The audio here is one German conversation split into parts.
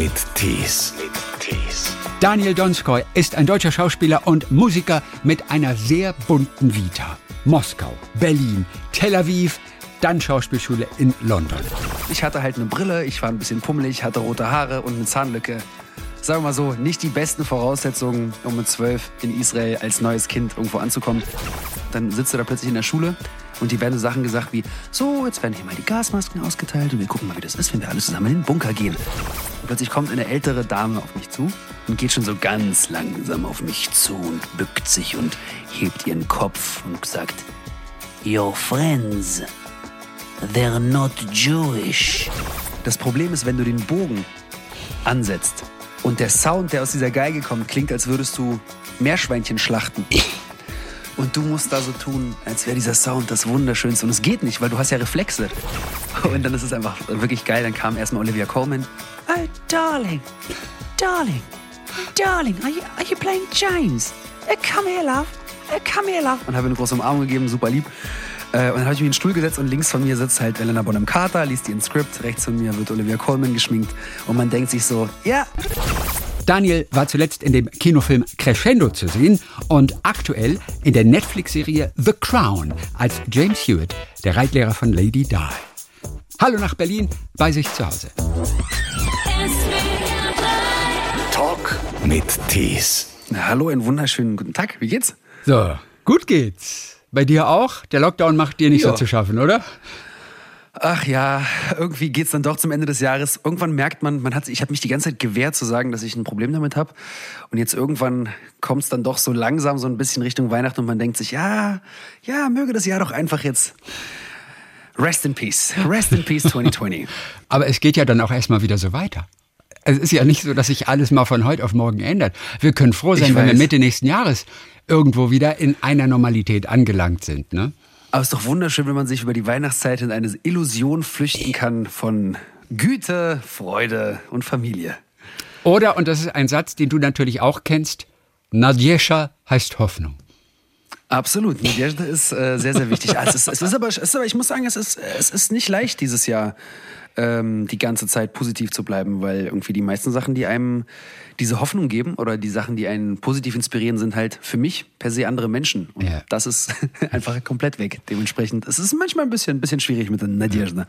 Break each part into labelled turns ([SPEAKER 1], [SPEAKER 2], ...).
[SPEAKER 1] mit Tees.
[SPEAKER 2] Daniel Donskoy ist ein deutscher Schauspieler und Musiker mit einer sehr bunten Vita. Moskau, Berlin, Tel Aviv, dann Schauspielschule in London.
[SPEAKER 3] Ich hatte halt eine Brille, ich war ein bisschen pummelig, hatte rote Haare und eine Zahnlücke. Sagen wir mal so, nicht die besten Voraussetzungen, um mit zwölf in Israel als neues Kind irgendwo anzukommen. Dann sitzt du da plötzlich in der Schule und die werden so Sachen gesagt wie, so, jetzt werden hier mal die Gasmasken ausgeteilt und wir gucken mal, wie das ist, wenn wir alle zusammen in den Bunker gehen. Und plötzlich kommt eine ältere Dame auf mich zu und geht schon so ganz langsam auf mich zu und bückt sich und hebt ihren Kopf und sagt, Your friends, they're not Jewish. Das Problem ist, wenn du den Bogen ansetzt und der Sound, der aus dieser Geige kommt, klingt, als würdest du Meerschweinchen schlachten. Und du musst da so tun, als wäre dieser Sound das Wunderschönste. Und es geht nicht, weil du hast ja Reflexe. Und dann ist es einfach wirklich geil. Dann kam erstmal Olivia Colman. Oh, darling, darling, darling, are you, are you playing James? Uh, come here, love. Uh, come here, love. Und habe eine große Umarmung gegeben, super lieb. Äh, und dann habe ich mich in den Stuhl gesetzt und links von mir sitzt halt Elena Bonham Carter, liest ihren Skript. Rechts von mir wird Olivia Colman geschminkt. Und man denkt sich so, ja,
[SPEAKER 2] Daniel war zuletzt in dem Kinofilm Crescendo zu sehen und aktuell in der Netflix-Serie The Crown als James Hewitt, der Reitlehrer von Lady Di. Hallo nach Berlin, bei sich zu Hause.
[SPEAKER 1] Talk mit Tees.
[SPEAKER 3] Hallo, einen wunderschönen guten Tag. Wie geht's?
[SPEAKER 2] So, gut geht's. Bei dir auch? Der Lockdown macht dir nicht
[SPEAKER 3] Ja.
[SPEAKER 2] so zu schaffen, oder?
[SPEAKER 3] Ach ja, irgendwie geht's dann doch zum Ende des Jahres. Irgendwann merkt man, man hat, ich habe mich die ganze Zeit gewehrt zu sagen, dass ich ein Problem damit habe. Und jetzt irgendwann kommt's dann doch so langsam so ein bisschen Richtung Weihnachten und man denkt sich, ja, ja, möge das Jahr doch einfach jetzt Rest in Peace. Rest in Peace 2020.
[SPEAKER 2] Aber es geht ja dann auch erstmal wieder so weiter. Es ist ja nicht so, dass sich alles mal von heute auf morgen ändert. Wir können froh sein, wenn wir. Mitte nächsten Jahres irgendwo wieder in einer Normalität angelangt sind. Ne?
[SPEAKER 3] Aber es ist doch wunderschön, wenn man sich über die Weihnachtszeit in eine Illusion flüchten kann von Güte, Freude und Familie.
[SPEAKER 2] Oder, und das ist ein Satz, den du natürlich auch kennst, Nadjescha heißt Hoffnung.
[SPEAKER 3] Absolut, Nadjescha ist äh, sehr, sehr wichtig. Also es, es, ist aber, es ist ich muss sagen, es ist, es ist nicht leicht dieses Jahr ähm, die ganze Zeit positiv zu bleiben, weil irgendwie die meisten Sachen, die einem diese Hoffnung geben oder die Sachen, die einen positiv inspirieren, sind halt für mich per se andere Menschen. Und
[SPEAKER 2] ja.
[SPEAKER 3] das ist einfach komplett weg. Dementsprechend, es ist manchmal ein bisschen, ein bisschen schwierig mit den Nadjezhna.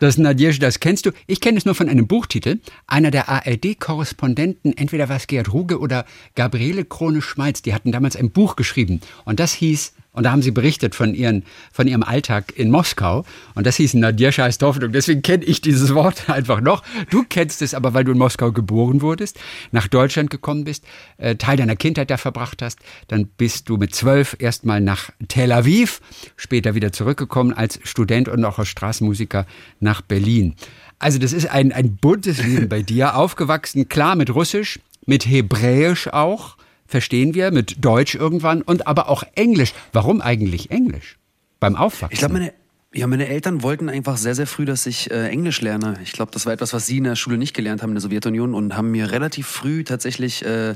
[SPEAKER 2] Das Nadjezhna, das kennst du. Ich kenne es nur von einem Buchtitel. Einer der ARD-Korrespondenten, entweder war es Gerhard Ruge oder Gabriele Krone-Schmalz, die hatten damals ein Buch geschrieben. Und das hieß und da haben sie berichtet von, ihren, von ihrem Alltag in Moskau. Und das hieß Nadjescha heißt Hoffnung. Deswegen kenne ich dieses Wort einfach noch. Du kennst es aber, weil du in Moskau geboren wurdest, nach Deutschland gekommen bist, äh, Teil deiner Kindheit da verbracht hast. Dann bist du mit zwölf erstmal nach Tel Aviv, später wieder zurückgekommen als Student und auch als Straßenmusiker nach Berlin. Also das ist ein, ein buntes Leben bei dir, aufgewachsen, klar mit Russisch, mit Hebräisch auch, verstehen wir, mit Deutsch irgendwann und aber auch Englisch. Warum eigentlich Englisch? Beim Aufwachsen.
[SPEAKER 3] Ich glaube, meine, ja, meine Eltern wollten einfach sehr, sehr früh, dass ich äh, Englisch lerne. Ich glaube, das war etwas, was sie in der Schule nicht gelernt haben in der Sowjetunion und haben mir relativ früh tatsächlich äh,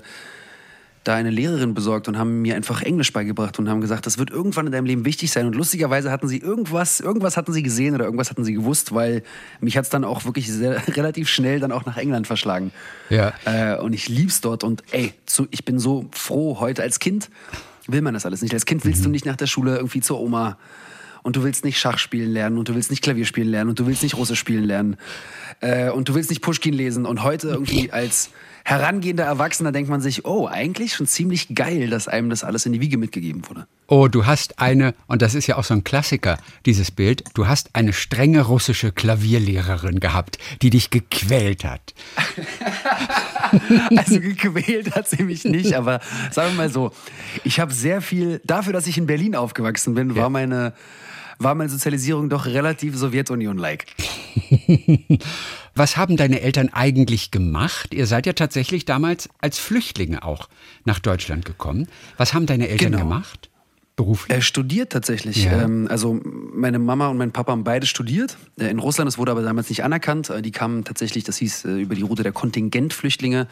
[SPEAKER 3] da eine Lehrerin besorgt und haben mir einfach Englisch beigebracht und haben gesagt, das wird irgendwann in deinem Leben wichtig sein. Und lustigerweise hatten sie irgendwas, irgendwas hatten sie gesehen oder irgendwas hatten sie gewusst, weil mich hat's dann auch wirklich sehr, relativ schnell dann auch nach England verschlagen.
[SPEAKER 2] Ja.
[SPEAKER 3] Äh, und ich lieb's dort und ey, zu, ich bin so froh heute als Kind will man das alles nicht. Als Kind willst du nicht nach der Schule irgendwie zur Oma und du willst nicht Schach spielen lernen und du willst nicht Klavier spielen lernen und du willst nicht Russisch spielen lernen äh, und du willst nicht Pushkin lesen und heute irgendwie als herangehender Erwachsener denkt man sich, oh, eigentlich schon ziemlich geil, dass einem das alles in die Wiege mitgegeben wurde.
[SPEAKER 2] Oh, du hast eine, und das ist ja auch so ein Klassiker, dieses Bild, du hast eine strenge russische Klavierlehrerin gehabt, die dich gequält hat.
[SPEAKER 3] Also gequält hat sie mich nicht, aber sagen wir mal so, ich habe sehr viel, dafür, dass ich in Berlin aufgewachsen bin, war meine war meine Sozialisierung doch relativ Sowjetunion-like.
[SPEAKER 2] Was haben deine Eltern eigentlich gemacht? Ihr seid ja tatsächlich damals als Flüchtlinge auch nach Deutschland gekommen. Was haben deine Eltern
[SPEAKER 3] Genau.
[SPEAKER 2] gemacht? Beruflich?
[SPEAKER 3] Er studiert tatsächlich.
[SPEAKER 2] Ja.
[SPEAKER 3] Ähm, also meine Mama und mein Papa haben beide studiert. Äh, in Russland, das wurde aber damals nicht anerkannt. Äh, Die kamen tatsächlich, das hieß äh, über die Route der Kontingentflüchtlinge.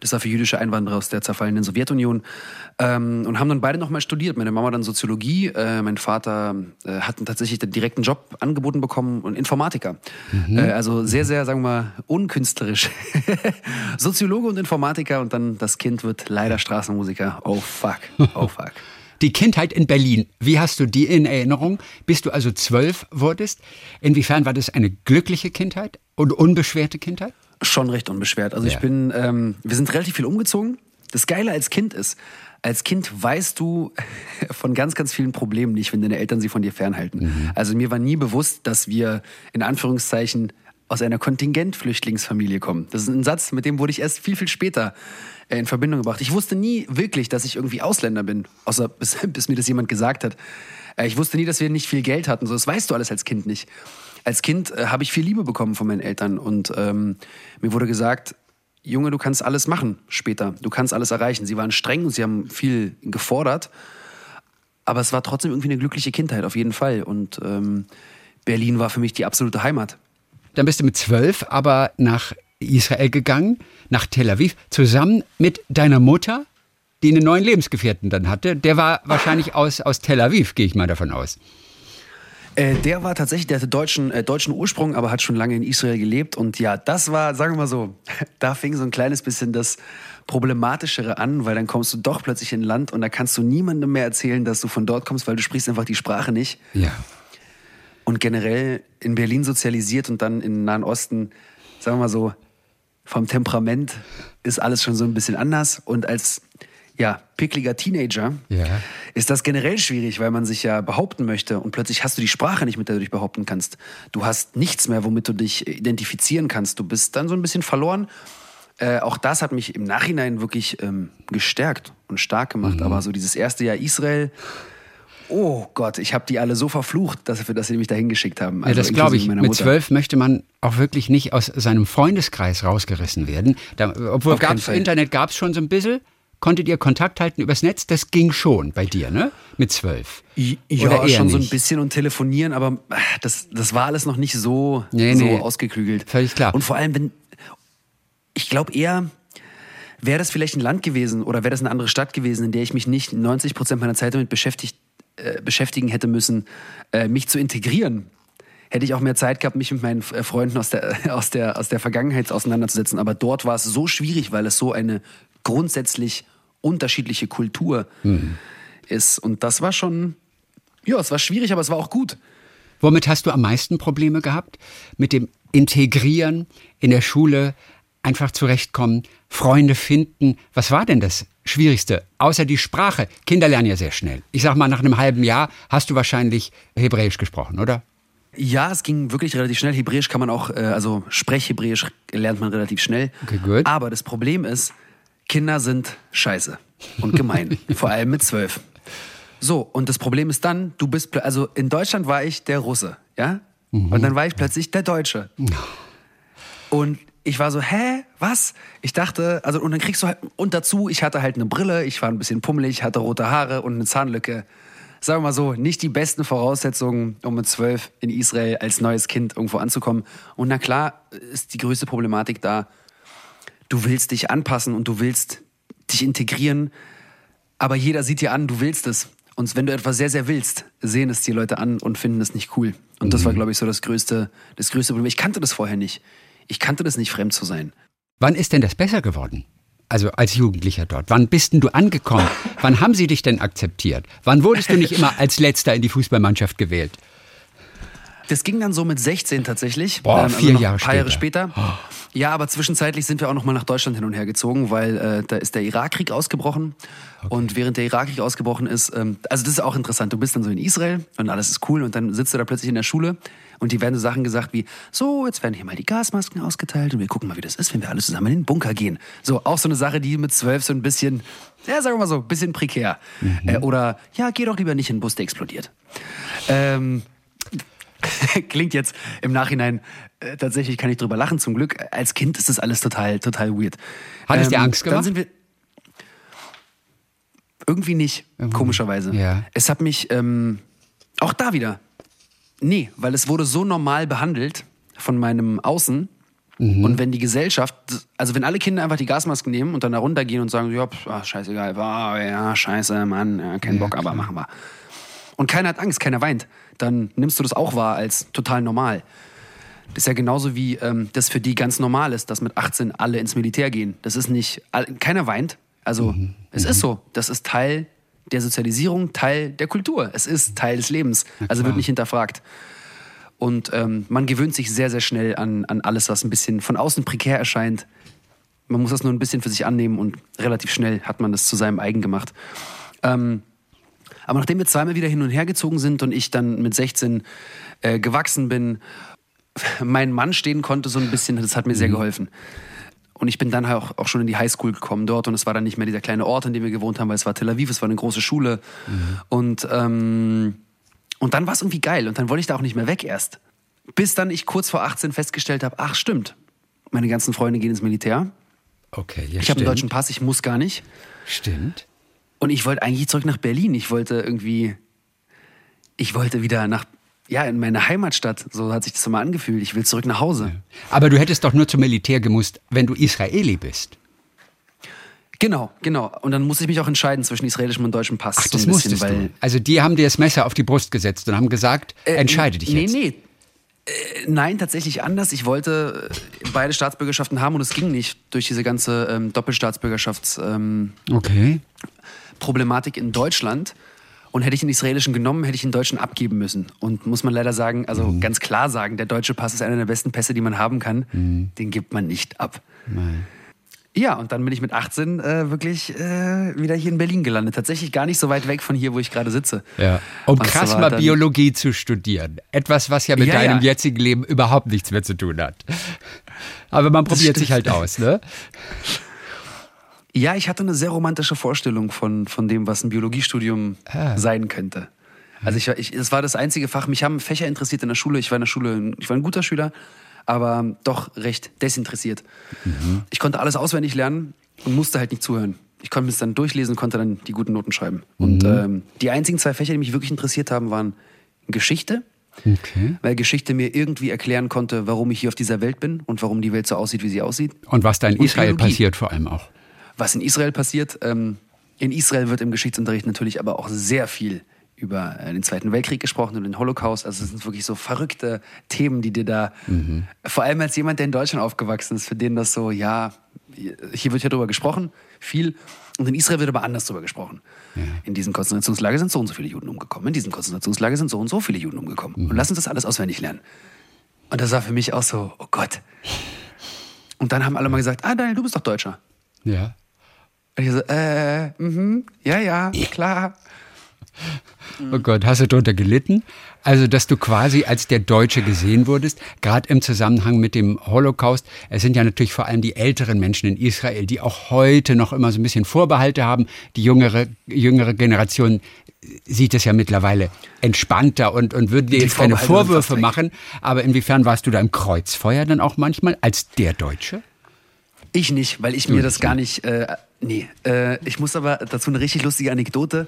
[SPEAKER 3] Das war für jüdische Einwanderer aus der zerfallenen Sowjetunion. Ähm, und haben dann beide nochmal studiert. Meine Mama dann Soziologie, mein Vater äh, hat tatsächlich den direkten Job angeboten bekommen und Informatiker. Äh, also sehr, sehr, sagen wir mal, unkünstlerisch. Soziologe und Informatiker und dann das Kind wird leider Straßenmusiker. Oh fuck, oh fuck.
[SPEAKER 2] Die Kindheit in Berlin, wie hast du die in Erinnerung? Bis du also zwölf wurdest, inwiefern war das eine glückliche Kindheit und unbeschwerte Kindheit?
[SPEAKER 3] Schon recht unbeschwert. Also
[SPEAKER 2] Ja.
[SPEAKER 3] ich bin, ähm, wir sind relativ viel umgezogen. Das Geile als Kind ist, als Kind weißt du von ganz, ganz vielen Problemen nicht, wenn deine Eltern sie von dir fernhalten. Also mir war nie bewusst, dass wir in Anführungszeichen aus einer Kontingentflüchtlingsfamilie kommen. Das ist ein Satz, mit dem wurde ich erst viel, viel später äh, in Verbindung gebracht. Ich wusste nie wirklich, dass ich irgendwie Ausländer bin, außer bis, bis mir das jemand gesagt hat. Äh, Ich wusste nie, dass wir nicht viel Geld hatten. So, das weißt du alles als Kind nicht. Als Kind äh, habe ich viel Liebe bekommen von meinen Eltern und ähm, mir wurde gesagt, Junge, du kannst alles machen später. Du kannst alles erreichen. Sie waren streng und sie haben viel gefordert, aber es war trotzdem irgendwie eine glückliche Kindheit auf jeden Fall. Und ähm, Berlin war für mich die absolute Heimat.
[SPEAKER 2] Dann bist du mit zwölf aber nach Israel gegangen, nach Tel Aviv, zusammen mit deiner Mutter, die einen neuen Lebensgefährten dann hatte. Der war wahrscheinlich aus, aus Tel Aviv, gehe ich mal davon aus.
[SPEAKER 3] Äh, der war tatsächlich, der hatte deutschen, äh, deutschen Ursprung, aber hat schon lange in Israel gelebt. Und ja, das war, sagen wir mal so, da fing so ein kleines bisschen das Problematischere an, weil dann kommst du doch plötzlich in ein Land und da kannst du niemandem mehr erzählen, dass du von dort kommst, weil du sprichst einfach die Sprache nicht.
[SPEAKER 2] Ja.
[SPEAKER 3] Und generell in Berlin sozialisiert und dann im Nahen Osten, sagen wir mal so, vom Temperament ist alles schon so ein bisschen anders. Und als ja, pickliger Teenager
[SPEAKER 2] Ja.
[SPEAKER 3] ist das generell schwierig, weil man sich ja behaupten möchte und plötzlich hast du die Sprache nicht, mit der du dich behaupten kannst. Du hast nichts mehr, womit du dich identifizieren kannst. Du bist dann so ein bisschen verloren. Äh, auch das hat mich im Nachhinein wirklich ähm, gestärkt und stark gemacht. Aber so dieses erste Jahr Israel, oh Gott, ich habe die alle so verflucht, dafür, dass sie mich dahin geschickt haben.
[SPEAKER 2] Ja, das glaube ich. Mit zwölf möchte man auch wirklich nicht aus seinem Freundeskreis rausgerissen werden. Da, obwohl gab's. Internet gab es schon so ein bisschen. Konntet ihr Kontakt halten übers Netz? Das ging schon bei dir, ne? Mit zwölf.
[SPEAKER 3] Ja,
[SPEAKER 2] Oder eher
[SPEAKER 3] schon so ein
[SPEAKER 2] nicht?
[SPEAKER 3] bisschen und telefonieren, aber äh, das, das war alles noch nicht so,
[SPEAKER 2] Nee,
[SPEAKER 3] so
[SPEAKER 2] nee.
[SPEAKER 3] ausgeklügelt.
[SPEAKER 2] Völlig klar.
[SPEAKER 3] Und vor allem, wenn, ich glaube eher, wäre das vielleicht ein Land gewesen oder wäre das eine andere Stadt gewesen, in der ich mich nicht 90 Prozent meiner Zeit damit beschäftigt, äh, beschäftigen hätte müssen, äh, mich zu integrieren. Hätte ich auch mehr Zeit gehabt, mich mit meinen äh, Freunden aus der, aus, der, aus der Vergangenheit auseinanderzusetzen. Aber dort war es so schwierig, weil es so eine grundsätzlich unterschiedliche Kultur ist. Und das war schon, ja, es war schwierig, aber es war auch gut.
[SPEAKER 2] Womit hast du am meisten Probleme gehabt? Mit dem Integrieren in der Schule, einfach zurechtkommen, Freunde finden. Was war denn das Schwierigste? Außer die Sprache. Kinder lernen ja sehr schnell. Ich sag mal, nach einem halben Jahr hast du wahrscheinlich Hebräisch gesprochen, oder?
[SPEAKER 3] Ja, es ging wirklich relativ schnell. Hebräisch kann man auch, äh, also Sprechhebräisch lernt man relativ schnell.
[SPEAKER 2] Okay, gut.
[SPEAKER 3] Aber das Problem ist, Kinder sind scheiße und gemein. vor allem mit zwölf. So, und das Problem ist dann, du bist, also in Deutschland war ich der Russe, ja? Und dann war ich plötzlich der Deutsche. Und ich war so, hä, was? Ich dachte, also, und dann kriegst du halt, und dazu, ich hatte halt eine Brille, ich war ein bisschen pummelig, hatte rote Haare und eine Zahnlücke. Sagen wir mal so, nicht die besten Voraussetzungen, um mit zwölf in Israel als neues Kind irgendwo anzukommen. Und na klar ist die größte Problematik da, du willst dich anpassen und du willst dich integrieren, aber jeder sieht dir an, du willst es. Und wenn du etwas sehr, sehr willst, sehen es die Leute an und finden es nicht cool. Und das war, glaube ich, so das größte, das größte Problem. Ich kannte das vorher nicht. Ich kannte das nicht, fremd zu sein.
[SPEAKER 2] Wann ist denn das besser geworden? Also als Jugendlicher dort. Wann bist denn du angekommen? Wann haben sie dich denn akzeptiert? Wann wurdest du nicht immer als Letzter in die Fußballmannschaft gewählt?
[SPEAKER 3] Das ging dann so mit 16 tatsächlich.
[SPEAKER 2] Boah,
[SPEAKER 3] Ähm,
[SPEAKER 2] vier
[SPEAKER 3] noch
[SPEAKER 2] Jahre
[SPEAKER 3] ein paar Jahre
[SPEAKER 2] später.
[SPEAKER 3] später. Ja, aber zwischenzeitlich sind wir auch noch mal nach Deutschland hin und her gezogen, weil äh, da ist der Irakkrieg ausgebrochen. Und während der Irakkrieg ausgebrochen ist, ähm, also das ist auch interessant, du bist dann so in Israel und alles ist cool und dann sitzt du da plötzlich in der Schule und die werden so Sachen gesagt wie, so, jetzt werden hier mal die Gasmasken ausgeteilt und wir gucken mal, wie das ist, wenn wir alle zusammen in den Bunker gehen. So, auch so eine Sache, die mit zwölf so ein bisschen, ja, sagen wir mal so, ein bisschen prekär. Äh, oder, ja, geh doch lieber nicht in den Bus, der explodiert. Ähm, klingt jetzt im Nachhinein äh, tatsächlich kann ich drüber lachen zum Glück. Als Kind ist das alles total total weird. Ähm,
[SPEAKER 2] Hat es dir Angst
[SPEAKER 3] Dann
[SPEAKER 2] gemacht?
[SPEAKER 3] sind wir Irgendwie nicht, komischerweise.
[SPEAKER 2] Ja.
[SPEAKER 3] Es hat mich ähm, auch da wieder. Nee, weil es wurde so normal behandelt von meinem Außen. Und wenn die Gesellschaft, also wenn alle Kinder einfach die Gasmasken nehmen und dann da runtergehen und sagen, ja, pf, ah, scheißegal, ah, ja, scheiße, Mann, ja, kein Bock, aber machen wir. Und keiner hat Angst, keiner weint, dann nimmst du das auch wahr als total normal. Das ist ja genauso wie ähm, das für die ganz normal ist, dass mit 18 alle ins Militär gehen. Das ist nicht, keiner weint. Also es ist so. Das ist Teil der Sozialisierung, Teil der Kultur. Es ist Teil des Lebens. Also wird nicht hinterfragt. Und ähm, man gewöhnt sich sehr, sehr schnell an, an alles, was ein bisschen von außen prekär erscheint. Man muss das nur ein bisschen für sich annehmen und relativ schnell hat man das zu seinem eigen gemacht. Ähm, aber nachdem wir zweimal wieder hin und her gezogen sind und ich dann mit 16 äh, gewachsen bin, mein Mann stehen konnte so ein bisschen, das hat mir sehr geholfen. Und ich bin dann halt auch, auch schon in die Highschool gekommen dort und es war dann nicht mehr dieser kleine Ort, in dem wir gewohnt haben, weil es war Tel Aviv, es war eine große Schule. Und, ähm, und dann war es irgendwie geil und dann wollte ich da auch nicht mehr weg erst. Bis dann ich kurz vor 18 festgestellt habe, ach stimmt, meine ganzen Freunde gehen ins Militär.
[SPEAKER 2] Okay, ja,
[SPEAKER 3] Ich habe einen deutschen Pass, ich muss gar nicht.
[SPEAKER 2] Stimmt.
[SPEAKER 3] Und ich wollte eigentlich zurück nach Berlin. Ich wollte irgendwie, ich wollte wieder nach, ja, in meine Heimatstadt. So hat sich das immer angefühlt. Ich will zurück nach Hause.
[SPEAKER 2] Aber du hättest doch nur zum Militär gemusst, wenn du Israeli bist.
[SPEAKER 3] Genau, genau. Und dann musste ich mich auch entscheiden zwischen israelischem und deutschem Pass.
[SPEAKER 2] Ach,
[SPEAKER 3] so
[SPEAKER 2] das
[SPEAKER 3] bisschen,
[SPEAKER 2] musstest
[SPEAKER 3] weil,
[SPEAKER 2] du. Also die haben dir das Messer auf die Brust gesetzt und haben gesagt,
[SPEAKER 3] Äh,
[SPEAKER 2] entscheide dich
[SPEAKER 3] nee,
[SPEAKER 2] jetzt.
[SPEAKER 3] Nee, Äh, Nein, tatsächlich anders. Ich wollte äh, beide Staatsbürgerschaften haben und es ging nicht durch diese ganze ähm, Doppelstaatsbürgerschaftsproblematik ähm,
[SPEAKER 2] Okay.
[SPEAKER 3] Problematik in Deutschland. Und hätte ich den israelischen genommen, hätte ich den deutschen abgeben müssen. Und muss man leider sagen, also
[SPEAKER 2] Mhm.
[SPEAKER 3] ganz klar sagen, der deutsche Pass ist einer der besten Pässe, die man haben kann. Den gibt man nicht ab.
[SPEAKER 2] Nein.
[SPEAKER 3] Ja, und dann bin ich mit 18 äh, wirklich äh, wieder hier in Berlin gelandet. Tatsächlich gar nicht so weit weg von hier, wo ich gerade sitze.
[SPEAKER 2] Ja. Um
[SPEAKER 3] Und
[SPEAKER 2] krass mal Biologie zu studieren. Etwas, was ja mit
[SPEAKER 3] Ja,
[SPEAKER 2] deinem
[SPEAKER 3] ja.
[SPEAKER 2] jetzigen Leben überhaupt nichts mehr zu tun hat. Aber man probiert sich halt aus, ne?
[SPEAKER 3] Ja, ich hatte eine sehr romantische Vorstellung von, von dem, was ein Biologiestudium
[SPEAKER 2] Ah.
[SPEAKER 3] sein könnte. Also ich, ich, es war das einzige Fach, mich haben Fächer interessiert in der Schule. Ich war in der Schule, ich war ein guter Schüler, aber doch recht desinteressiert. Ich konnte alles auswendig lernen und musste halt nicht zuhören. Ich konnte es dann durchlesen, konnte dann die guten Noten schreiben. Und ähm, die einzigen zwei Fächer, die mich wirklich interessiert haben, waren Geschichte,
[SPEAKER 2] Okay.
[SPEAKER 3] weil Geschichte mir irgendwie erklären konnte, warum ich hier auf dieser Welt bin und warum die Welt so aussieht, wie sie aussieht.
[SPEAKER 2] Und was da in
[SPEAKER 3] Und
[SPEAKER 2] Israel
[SPEAKER 3] Biologie.
[SPEAKER 2] passiert vor allem auch.
[SPEAKER 3] Was in Israel passiert. Ähm, in Israel wird im Geschichtsunterricht natürlich aber auch sehr viel über äh, den Zweiten Weltkrieg gesprochen und den Holocaust. Also es sind wirklich so verrückte Themen, die dir da, vor allem als jemand, der in Deutschland aufgewachsen ist, für den das so, ja, hier wird ja drüber gesprochen, viel. Und in Israel wird aber anders drüber gesprochen. In diesem Konzentrationslager sind so und so viele Juden umgekommen. In diesem Konzentrationslager sind so und so viele Juden umgekommen. Und lass uns das alles auswendig lernen. Und das war für mich auch so, oh Gott. Und dann haben alle mal gesagt, ah Daniel, du bist doch Deutscher.
[SPEAKER 2] Ja.
[SPEAKER 3] Und ich so, äh, mhm, ja, ja, klar.
[SPEAKER 2] Oh Gott, hast du darunter gelitten? Also, dass du quasi als der Deutsche gesehen wurdest, gerade im Zusammenhang mit dem Holocaust. Es sind ja natürlich vor allem die älteren Menschen in Israel, die auch heute noch immer so ein bisschen Vorbehalte haben. Die jüngere, jüngere Generation sieht es ja mittlerweile entspannter und, und würde dir jetzt keine Vorwürfe machen. Aber inwiefern warst du da im Kreuzfeuer dann auch manchmal als der Deutsche?
[SPEAKER 3] Ich nicht, weil ich mir das gar nicht, äh, nee. Äh, ich muss aber dazu eine richtig lustige Anekdote.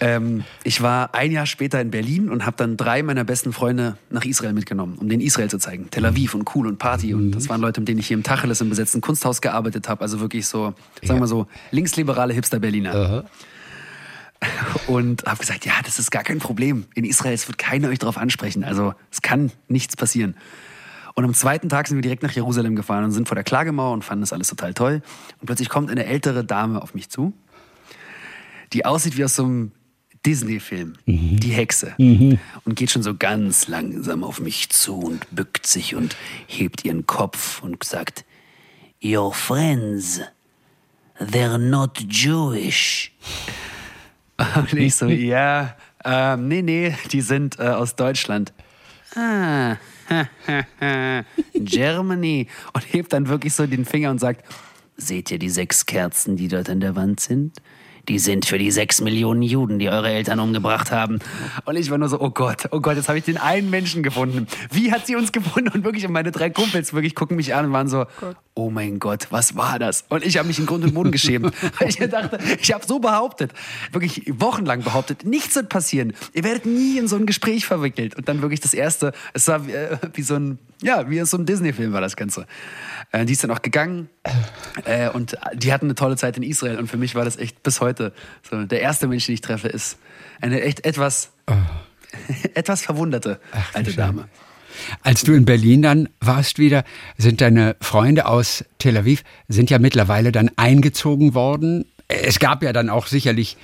[SPEAKER 3] Ähm, ich war ein Jahr später in Berlin und habe dann drei meiner besten Freunde nach Israel mitgenommen, um den Israel zu zeigen. Tel Aviv und cool und Party. Und das waren Leute, mit denen ich hier im Tacheles im besetzten Kunsthaus gearbeitet habe. Also wirklich so, sagen wir so, linksliberale Hipster-Berliner. Und habe gesagt, ja, das ist gar kein Problem. In Israel es wird keiner euch darauf ansprechen. Also es kann nichts passieren. Und am zweiten Tag sind wir direkt nach Jerusalem gefahren und sind vor der Klagemauer und fanden das alles total toll. Und plötzlich kommt eine ältere Dame auf mich zu, die aussieht wie aus so einem Disney-Film, die Hexe. Und geht schon so ganz langsam auf mich zu und bückt sich und hebt ihren Kopf und sagt, Your friends, they're not Jewish. Und ich so, ja, ähm, nee, nee, die sind äh, aus Deutschland. Ah, Germany. Und hebt dann wirklich so den Finger und sagt, seht ihr die sechs Kerzen, die dort an der Wand sind? Die sind für die sechs Millionen Juden, die eure Eltern umgebracht haben. Und ich war nur so, oh Gott, oh Gott, jetzt habe ich den einen Menschen gefunden. Wie hat sie uns gefunden? Und wirklich, und meine drei Kumpels wirklich gucken mich an und waren so, oh mein Gott, was war das? Und ich habe mich in Grund und Boden geschämt. Weil ich dachte, ich habe so behauptet, wirklich wochenlang behauptet, nichts wird passieren. Ihr werdet nie in so ein Gespräch verwickelt. Und dann wirklich das Erste, es war wie, äh, wie so ein, ja, wie so ein Disney-Film war das Ganze. Äh, die ist dann auch gegangen äh, und die hatten eine tolle Zeit in Israel. Und für mich war das echt bis heute so. Der erste Mensch, den ich treffe, ist eine echt etwas, etwas verwunderte
[SPEAKER 2] Ach,
[SPEAKER 3] alte. Dame.
[SPEAKER 2] Als du in Berlin dann warst wieder, sind deine Freunde aus Tel Aviv, sind ja mittlerweile dann eingezogen worden. Es gab ja dann auch sicherlich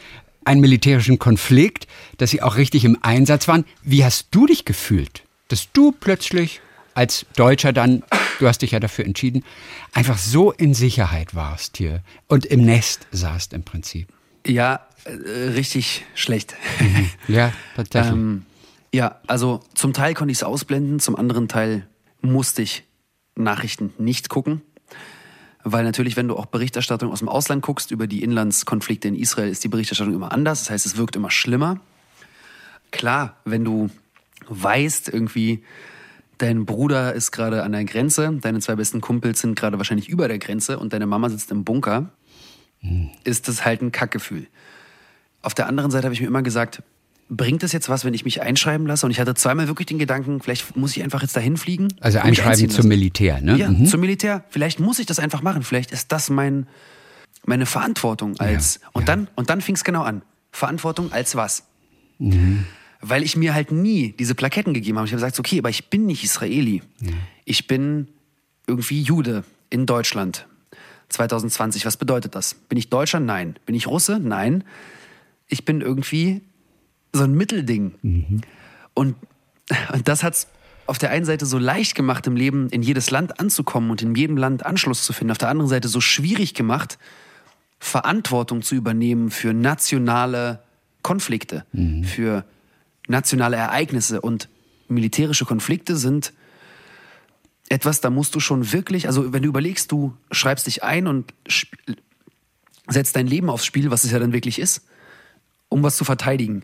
[SPEAKER 2] einen militärischen Konflikt, dass sie auch richtig im Einsatz waren. Wie hast du dich gefühlt, dass du plötzlich als Deutscher dann, du hast dich ja dafür entschieden, einfach so in Sicherheit warst hier und im Nest saßt im Prinzip?
[SPEAKER 3] Ja, äh, richtig schlecht.
[SPEAKER 2] Ja, tatsächlich.
[SPEAKER 3] Ähm, ja, also zum Teil konnte ich es ausblenden, zum anderen Teil musste ich Nachrichten nicht gucken. Weil natürlich, wenn du auch Berichterstattung aus dem Ausland guckst über die Inlandskonflikte in Israel, ist die Berichterstattung immer anders. Das heißt, es wirkt immer schlimmer. Klar, wenn du weißt, irgendwie, dein Bruder ist gerade an der Grenze, deine zwei besten Kumpels sind gerade wahrscheinlich über der Grenze und deine Mama sitzt im Bunker, ist das halt ein Kackgefühl. Auf der anderen Seite habe ich mir immer gesagt, bringt es jetzt was, wenn ich mich einschreiben lasse? Und ich hatte zweimal wirklich den Gedanken, vielleicht muss ich einfach jetzt dahin fliegen.
[SPEAKER 2] also einschreiben zum. Militär, ne?
[SPEAKER 3] Ja,
[SPEAKER 2] Mhm.
[SPEAKER 3] zum Militär. Vielleicht muss ich das einfach machen. Vielleicht ist das mein, meine Verantwortung als.
[SPEAKER 2] Ja,
[SPEAKER 3] und
[SPEAKER 2] ja.
[SPEAKER 3] dann, und dann fing es genau an. Verantwortung als was?
[SPEAKER 2] Mhm.
[SPEAKER 3] Weil ich mir halt nie diese Plaketten gegeben habe. Ich habe gesagt, okay, aber ich bin nicht Israeli. Ich bin irgendwie Jude in Deutschland. 2020, was bedeutet das? Bin ich Deutscher? Nein. Bin ich Russe? Nein. Ich bin irgendwie so ein Mittelding. Und, und das hat es auf der einen Seite so leicht gemacht, im Leben in jedes Land anzukommen und in jedem Land Anschluss zu finden. Auf der anderen Seite so schwierig gemacht, Verantwortung zu übernehmen für nationale Konflikte, für nationale Ereignisse. Und militärische Konflikte sind etwas, da musst du schon wirklich, also wenn du überlegst, du schreibst dich ein und setzt dein Leben aufs Spiel, was es ja dann wirklich ist, um was zu verteidigen.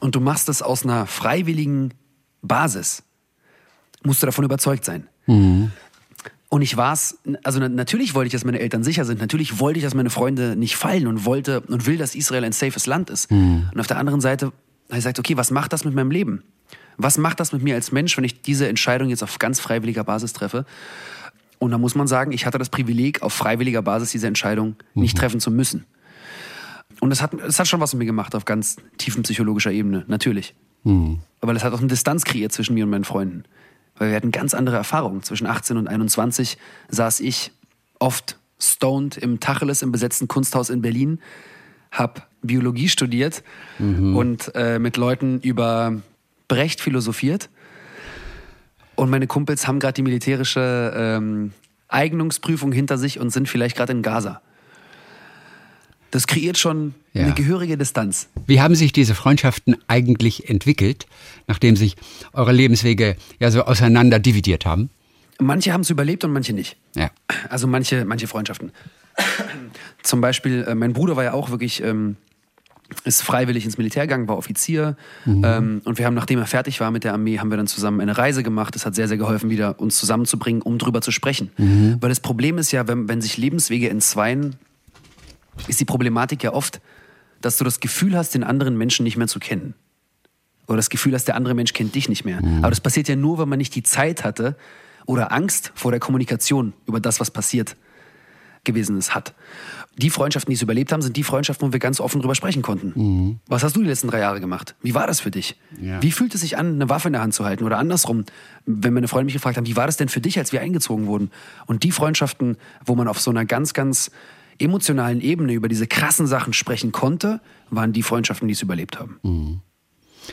[SPEAKER 3] Und du machst es aus einer freiwilligen Basis. Musst du davon überzeugt sein. Und ich war es, also na- natürlich wollte ich, dass meine Eltern sicher sind. Natürlich wollte ich, dass meine Freunde nicht fallen und wollte und will, dass Israel ein safes Land ist. Und auf der anderen Seite habe ich gesagt, okay, was macht das mit meinem Leben? Was macht das mit mir als Mensch, wenn ich diese Entscheidung jetzt auf ganz freiwilliger Basis treffe? Und da muss man sagen, ich hatte das Privileg, auf freiwilliger Basis diese Entscheidung nicht treffen zu müssen. Und das hat, das hat schon was mit mir gemacht auf ganz tiefen psychologischer Ebene, natürlich. Aber das hat auch eine Distanz kreiert zwischen mir und meinen Freunden. Weil wir hatten ganz andere Erfahrungen. Zwischen 18 und 21 saß ich oft stoned im Tacheles im besetzten Kunsthaus in Berlin, hab Biologie studiert und äh, mit Leuten über Brecht philosophiert. Und meine Kumpels haben gerade die militärische ähm, Eignungsprüfung hinter sich und sind vielleicht gerade in Gaza. Das kreiert schon
[SPEAKER 2] Ja.
[SPEAKER 3] eine gehörige Distanz.
[SPEAKER 2] Wie haben sich diese Freundschaften eigentlich entwickelt, nachdem sich eure Lebenswege ja so auseinander dividiert haben?
[SPEAKER 3] Manche haben es überlebt und manche nicht.
[SPEAKER 2] Ja.
[SPEAKER 3] Also manche, manche Freundschaften. Zum Beispiel, äh, mein Bruder war ja auch wirklich, ähm, ist freiwillig ins Militär gegangen, war Offizier. Ähm, und wir haben, nachdem er fertig war mit der Armee, haben wir dann zusammen eine Reise gemacht. Das hat sehr, sehr geholfen, wieder uns zusammenzubringen, um drüber zu sprechen. Weil das Problem ist ja, wenn, wenn sich Lebenswege entzweien, ist die Problematik ja oft, dass du das Gefühl hast, den anderen Menschen nicht mehr zu kennen. Oder das Gefühl hast, der andere Mensch kennt dich nicht mehr. Aber das passiert ja nur, wenn man nicht die Zeit hatte oder Angst vor der Kommunikation über das, was passiert gewesen ist, hat. Die Freundschaften, die es überlebt haben, sind die Freundschaften, wo wir ganz offen drüber sprechen konnten. Was hast du die letzten drei Jahre gemacht? Wie war das für dich?
[SPEAKER 2] Ja.
[SPEAKER 3] Wie fühlt es sich an, eine Waffe in der Hand zu halten? Oder andersrum, wenn meine Freunde mich gefragt haben, wie war das denn für dich, als wir eingezogen wurden? Und die Freundschaften, wo man auf so einer ganz, ganz emotionalen Ebene über diese krassen Sachen sprechen konnte, waren die Freundschaften, die es überlebt haben.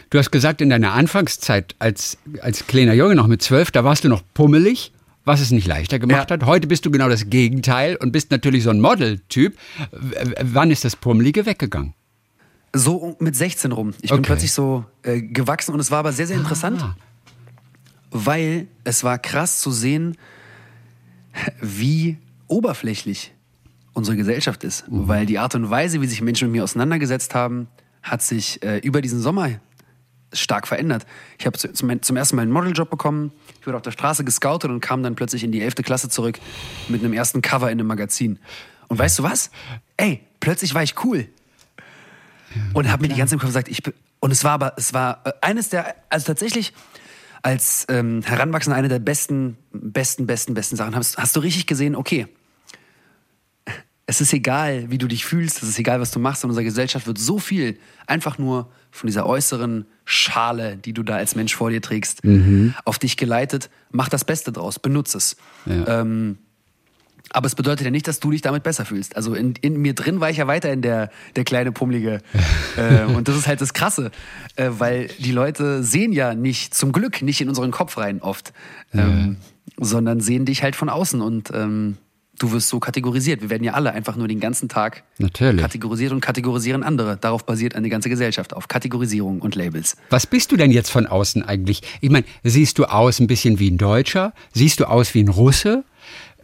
[SPEAKER 2] Du hast gesagt, in deiner Anfangszeit als, als kleiner Junge, noch mit zwölf, da warst du noch pummelig, was es nicht leichter gemacht
[SPEAKER 3] Ja.
[SPEAKER 2] hat. Heute bist du genau das Gegenteil und bist natürlich so ein Model-Typ. Wann ist das Pummelige weggegangen?
[SPEAKER 3] So mit 16 rum. Ich bin
[SPEAKER 2] Okay.
[SPEAKER 3] plötzlich so äh, gewachsen und es war aber sehr, sehr interessant,
[SPEAKER 2] Ah.
[SPEAKER 3] weil es war krass zu sehen, wie oberflächlich unsere Gesellschaft ist. Weil die Art und Weise, wie sich Menschen mit mir auseinandergesetzt haben, hat sich äh, über diesen Sommer stark verändert. Ich habe zu- zum, zum ersten Mal einen Modeljob bekommen. Ich wurde auf der Straße gescoutet und kam dann plötzlich in die 11. Klasse zurück mit einem ersten Cover in einem Magazin. Und weißt du was? Ey, plötzlich war ich cool. Und habe mir die ganze Zeit gesagt, ich bin, und es war aber, es war äh, eines der, also tatsächlich als ähm, Heranwachsender eine der besten, besten, besten, besten Sachen. Hast, hast du richtig gesehen, okay, es ist egal, wie du dich fühlst, es ist egal, was du machst. In unserer Gesellschaft wird so viel einfach nur von dieser äußeren Schale, die du da als Mensch vor dir trägst, auf dich geleitet. Mach das Beste draus, benutze es.
[SPEAKER 2] Ja.
[SPEAKER 3] Ähm, aber es bedeutet ja nicht, dass du dich damit besser fühlst. Also in, in mir drin war ich ja weiterhin der, der kleine Pummelige. äh, und das ist halt das Krasse, äh, weil die Leute sehen ja nicht, zum Glück nicht in unseren Kopf rein oft, ähm, sondern sehen dich halt von außen und ähm, du wirst so kategorisiert. Wir werden ja alle einfach nur den ganzen Tag
[SPEAKER 2] Natürlich.
[SPEAKER 3] kategorisiert und kategorisieren andere. Darauf basiert eine ganze Gesellschaft, auf Kategorisierung und Labels.
[SPEAKER 2] Was bist du denn jetzt von außen eigentlich? Ich meine, siehst du aus ein bisschen wie ein Deutscher? Siehst du aus wie ein Russe?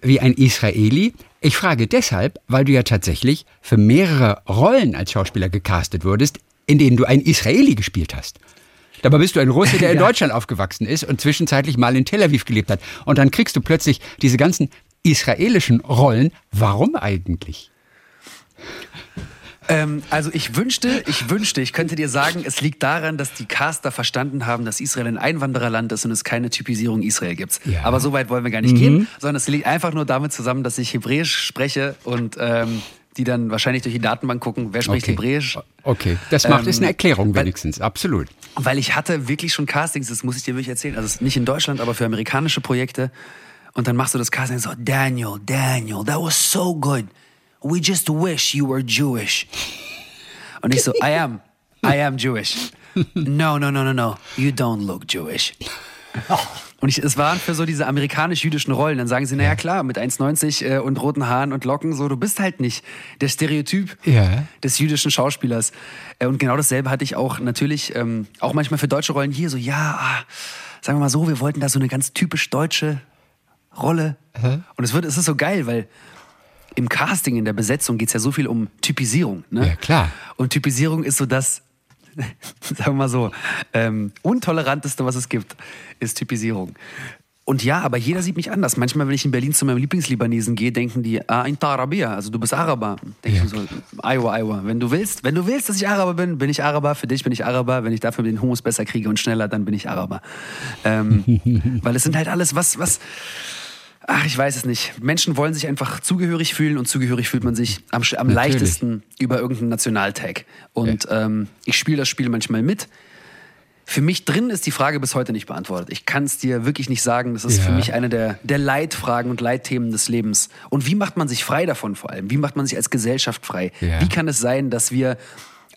[SPEAKER 2] Wie ein Israeli? Ich frage deshalb, weil du ja tatsächlich für mehrere Rollen als Schauspieler gecastet wurdest, in denen du einen Israeli gespielt hast. Dabei bist du ein Russe, der in
[SPEAKER 3] Ja.
[SPEAKER 2] Deutschland aufgewachsen ist und zwischenzeitlich mal in Tel Aviv gelebt hat. Und dann kriegst du plötzlich diese ganzen israelischen Rollen. Warum eigentlich?
[SPEAKER 3] Ähm, also ich wünschte, ich wünschte, ich könnte dir sagen, es liegt daran, dass die Caster verstanden haben, dass Israel ein Einwandererland ist und es keine Typisierung Israel gibt.
[SPEAKER 2] Ja.
[SPEAKER 3] Aber so weit wollen wir gar nicht gehen, sondern es liegt einfach nur damit zusammen, dass ich Hebräisch spreche und ähm, die dann wahrscheinlich durch die Datenbank gucken, wer spricht Hebräisch.
[SPEAKER 2] Okay, das macht es
[SPEAKER 3] Ähm,
[SPEAKER 2] eine Erklärung
[SPEAKER 3] weil-
[SPEAKER 2] wenigstens, absolut.
[SPEAKER 3] Weil ich hatte wirklich schon Castings, das muss ich dir wirklich erzählen, also ist nicht in Deutschland, aber für amerikanische Projekte. Und dann machst du das Casting so, Daniel, Daniel, that was so good. We just wish you were Jewish. Und ich so, I am, I am Jewish. No, no, no, no, no, you don't look Jewish. Und ich, es waren für so diese amerikanisch-jüdischen Rollen. Dann sagen sie, naja klar, mit 1,90 äh, und roten Haaren und Locken, so, du bist halt nicht der Stereotyp
[SPEAKER 2] Ja.
[SPEAKER 3] des jüdischen Schauspielers. Äh, Und genau dasselbe hatte ich auch natürlich, ähm, auch manchmal für deutsche Rollen hier, so, ja, ah, sagen wir mal so, wir wollten da so eine ganz typisch deutsche Rolle. Und es wird, es ist so geil, weil im Casting, in der Besetzung geht es ja so viel um Typisierung. Ne?
[SPEAKER 2] Ja, klar.
[SPEAKER 3] Und Typisierung ist so das, sagen wir mal so, ähm, untoleranteste, was es gibt, ist Typisierung. Und ja, aber jeder sieht mich anders. Manchmal, wenn ich in Berlin zu meinem Lieblingslibanesen gehe, denken die, ah, ein Arabia, also du bist Araber. Denke
[SPEAKER 2] Ja.
[SPEAKER 3] ich so, Iowa, Iowa. Wenn du willst, wenn du willst, dass ich Araber bin, bin ich Araber. Für dich bin ich Araber. Wenn ich dafür den Humus besser kriege und schneller, dann bin ich Araber. Ähm, weil es sind halt alles, was, was, Ach, ich weiß es nicht. Menschen wollen sich einfach zugehörig fühlen und zugehörig fühlt man sich am, am leichtesten über irgendeinen Nationaltag. Und ähm, ich spiele das Spiel manchmal mit. Für mich drin ist die Frage bis heute nicht beantwortet. Ich kann es dir wirklich nicht sagen. Das ist
[SPEAKER 2] Ja.
[SPEAKER 3] für mich eine der, der Leitfragen und Leitthemen des Lebens. Und wie macht man sich frei davon vor allem? Wie macht man sich als Gesellschaft frei?
[SPEAKER 2] Ja.
[SPEAKER 3] Wie kann es sein, dass wir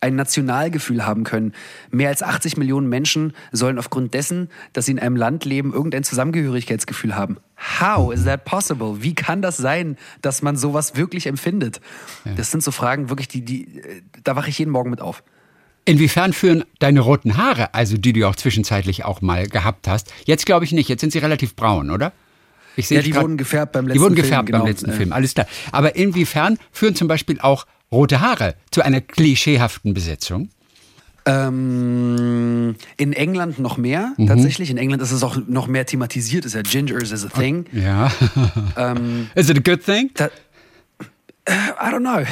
[SPEAKER 3] ein Nationalgefühl haben können? Mehr als 80 Millionen Menschen sollen aufgrund dessen, dass sie in einem Land leben, irgendein Zusammengehörigkeitsgefühl haben. How is that possible? Wie kann das sein, dass man sowas wirklich empfindet? Das sind so Fragen, wirklich, die, die, äh, da wache ich jeden Morgen mit auf.
[SPEAKER 2] Inwiefern führen deine roten Haare, also die du auch zwischenzeitlich auch mal gehabt hast, jetzt glaube ich nicht, jetzt sind sie relativ braun, oder? Ich sehe
[SPEAKER 3] Ja, die
[SPEAKER 2] grad-
[SPEAKER 3] wurden gefärbt beim
[SPEAKER 2] Die
[SPEAKER 3] letzten
[SPEAKER 2] wurden
[SPEAKER 3] Film,
[SPEAKER 2] gefärbt
[SPEAKER 3] genau.
[SPEAKER 2] beim letzten
[SPEAKER 3] Äh.
[SPEAKER 2] Film, alles klar. Aber inwiefern führen zum Beispiel auch rote Haare zu einer klischeehaften Besetzung?
[SPEAKER 3] Ähm, in England noch mehr,
[SPEAKER 2] Mhm.
[SPEAKER 3] tatsächlich. In England ist es auch noch mehr thematisiert, ist ja Gingers is a thing.
[SPEAKER 2] Ja.
[SPEAKER 3] Ähm,
[SPEAKER 2] Is it a good thing?
[SPEAKER 3] da, I don't know.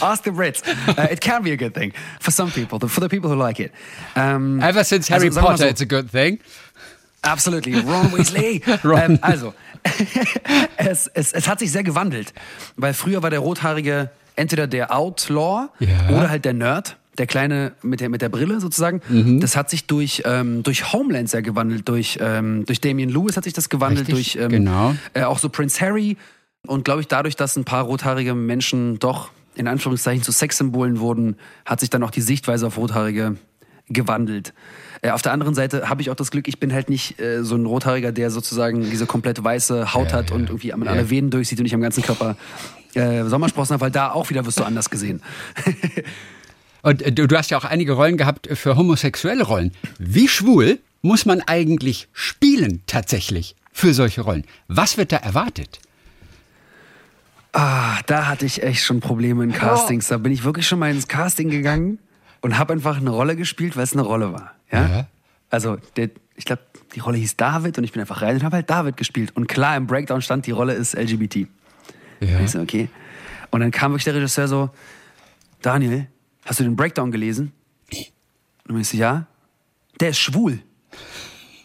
[SPEAKER 3] Ask the Brits. Uh, it can be a good thing for some people, for the people who like it. Ähm,
[SPEAKER 2] Ever since Harry
[SPEAKER 3] also
[SPEAKER 2] Potter,
[SPEAKER 3] so-
[SPEAKER 2] it's a good thing.
[SPEAKER 3] Absolutely. Ron Weasley.
[SPEAKER 2] Ron.
[SPEAKER 3] Ähm, also, es, es, es hat sich sehr gewandelt, weil früher war der Rothaarige entweder der Outlaw
[SPEAKER 2] Ja.
[SPEAKER 3] oder halt der Nerd. Der Kleine mit der, mit der Brille sozusagen.
[SPEAKER 2] Mhm.
[SPEAKER 3] Das hat sich durch, ähm, durch Homeland sehr gewandelt. Durch, ähm, durch Damian Lewis hat sich das gewandelt.
[SPEAKER 2] Richtig,
[SPEAKER 3] durch ähm,
[SPEAKER 2] genau.
[SPEAKER 3] äh, auch so Prince Harry. Und glaube ich, dadurch, dass ein paar rothaarige Menschen doch in Anführungszeichen zu Sexsymbolen wurden, hat sich dann auch die Sichtweise auf Rothaarige gewandelt. Äh, auf der anderen Seite habe ich auch das Glück, ich bin halt nicht äh, so ein Rothaariger, der sozusagen diese komplett weiße Haut
[SPEAKER 2] Ja,
[SPEAKER 3] hat
[SPEAKER 2] ja.
[SPEAKER 3] und irgendwie an
[SPEAKER 2] Ja.
[SPEAKER 3] alle Venen durchsieht und nicht am ganzen Körper äh, Sommersprossen hat, weil da auch wieder wirst du anders gesehen.
[SPEAKER 2] Und äh, du, du hast ja auch einige Rollen gehabt für homosexuelle Rollen. Wie schwul muss man eigentlich spielen tatsächlich für solche Rollen? Was wird da erwartet?
[SPEAKER 3] Ah, da hatte ich echt schon Probleme in Castings. Da bin ich wirklich schon mal ins Casting gegangen und habe einfach eine Rolle gespielt, weil es eine Rolle war. Ja.
[SPEAKER 2] Ja.
[SPEAKER 3] Also, der, ich glaube, die Rolle hieß David und ich bin einfach rein und habe halt David gespielt. Und klar, im Breakdown stand, die Rolle ist LGBT.
[SPEAKER 2] Ja.
[SPEAKER 3] Ich so, okay. Und dann kam wirklich der Regisseur so, Daniel, hast du den Breakdown gelesen? Und dann ich so, ja. Der ist schwul.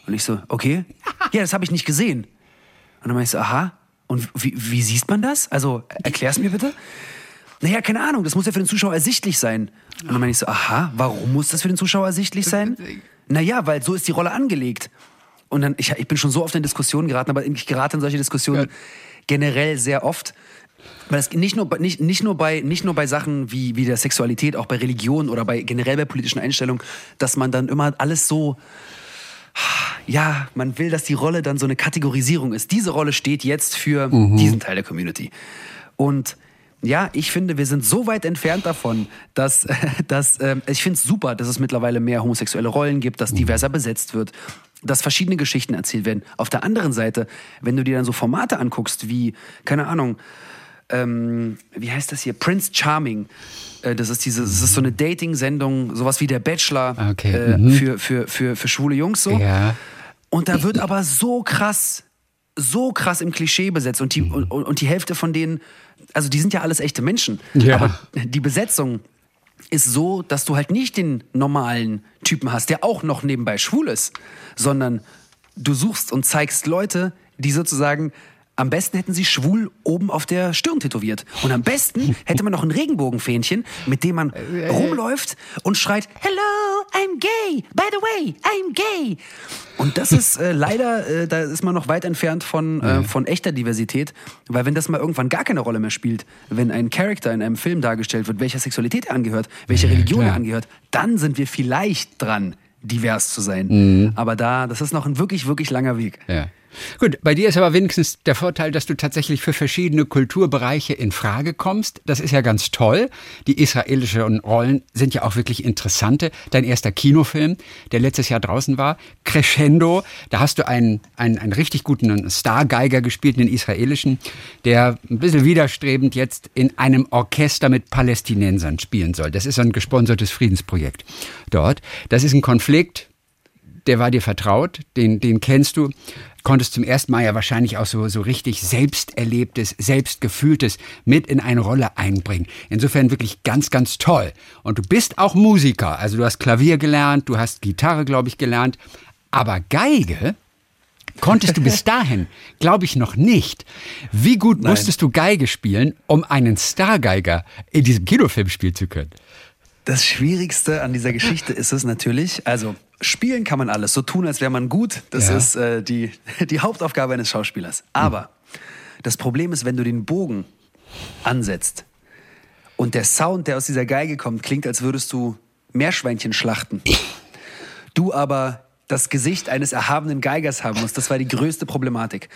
[SPEAKER 3] Und ich so, okay. Ja, das habe ich nicht gesehen. Und dann meinte ich so, aha. Und wie, wie siehst man das? Also, erklär's mir bitte. Naja, keine Ahnung, das muss ja für den Zuschauer ersichtlich sein. Und dann meine ich so, aha, warum muss das für den Zuschauer ersichtlich sein? Naja, weil so ist die Rolle angelegt. Und dann, ich, ich bin schon so oft in Diskussionen geraten, aber ich gerate in solche Diskussionen
[SPEAKER 2] Ja.
[SPEAKER 3] Generell sehr oft. Weil es nicht nur, bei- nicht, nicht, nur bei, nicht nur bei Sachen wie, wie der Sexualität, auch bei Religion oder bei generell bei politischen Einstellungen, dass man dann immer alles so, ja, man will, dass die Rolle dann so eine Kategorisierung ist. Diese Rolle steht jetzt für diesen Teil der Community. Und ja, ich finde, wir sind so weit entfernt davon, dass, dass ähm, ich finde es super, dass es mittlerweile mehr homosexuelle Rollen gibt, dass diverser besetzt wird, dass verschiedene Geschichten erzählt werden. Auf der anderen Seite, wenn du dir dann so Formate anguckst, wie, keine Ahnung, ähm, wie heißt das hier? Prince Charming. Äh, Das ist, diese, das ist so eine Dating-Sendung, sowas wie der Bachelor
[SPEAKER 2] Okay,
[SPEAKER 3] äh,
[SPEAKER 2] mhm.
[SPEAKER 3] für, für, für, für schwule Jungs so.
[SPEAKER 2] Ja.
[SPEAKER 3] Und da wird aber so krass, so krass im Klischee besetzt. Und die,
[SPEAKER 2] Mhm.
[SPEAKER 3] und, und die Hälfte von denen, also die sind ja alles echte Menschen.
[SPEAKER 2] Ja.
[SPEAKER 3] Aber die Besetzung ist so, dass du halt nicht den normalen Typen hast, der auch noch nebenbei schwul ist, sondern du suchst und zeigst Leute, die sozusagen am besten hätten sie schwul oben auf der Stirn tätowiert. Und am besten hätte man noch ein Regenbogenfähnchen, mit dem man rumläuft und schreit, Hello, I'm gay. By the way, I'm gay. Und das ist äh, leider, äh, da ist man noch weit entfernt von, äh, von echter Diversität, weil wenn das mal irgendwann gar keine Rolle mehr spielt, wenn ein Charakter in einem Film dargestellt wird, welcher Sexualität er angehört, welche Religion er angehört, dann sind wir vielleicht dran, divers zu sein.
[SPEAKER 2] Mhm.
[SPEAKER 3] Aber da, das ist noch ein wirklich, wirklich langer Weg.
[SPEAKER 2] Ja. Gut, bei dir ist aber wenigstens der Vorteil, dass du tatsächlich für verschiedene Kulturbereiche in Frage kommst. Das ist ja ganz toll. Die israelischen Rollen sind ja auch wirklich interessante. Dein erster Kinofilm, der letztes Jahr draußen war, Crescendo, da hast du einen, einen, einen richtig guten Stargeiger gespielt, einen israelischen, der ein bisschen widerstrebend jetzt in einem Orchester mit Palästinensern spielen soll. Das ist ein gesponsertes Friedensprojekt dort. Das ist ein Konflikt, der war dir vertraut, den, den kennst du, konntest zum ersten Mal ja wahrscheinlich auch so, so richtig selbsterlebtes, selbstgefühltes mit in eine Rolle einbringen. Insofern wirklich ganz, ganz toll. Und du bist auch Musiker, also du hast Klavier gelernt, du hast Gitarre, glaube ich, gelernt, aber Geige konntest du bis dahin, glaube ich, noch nicht. Wie gut
[SPEAKER 3] Nein.
[SPEAKER 2] musstest du Geige spielen, um einen Stargeiger in diesem Kinofilm spielen zu können?
[SPEAKER 3] Das Schwierigste an dieser Geschichte ist es natürlich, also spielen kann man alles, so tun, als wäre man gut. Das
[SPEAKER 2] Ja.
[SPEAKER 3] ist äh, die, die Hauptaufgabe eines Schauspielers. Aber das Problem ist, wenn du den Bogen ansetzt und der Sound, der aus dieser Geige kommt, klingt, als würdest du Meerschweinchen schlachten. Du aber das Gesicht eines erhabenen Geigers haben musst. Das war die größte Problematik.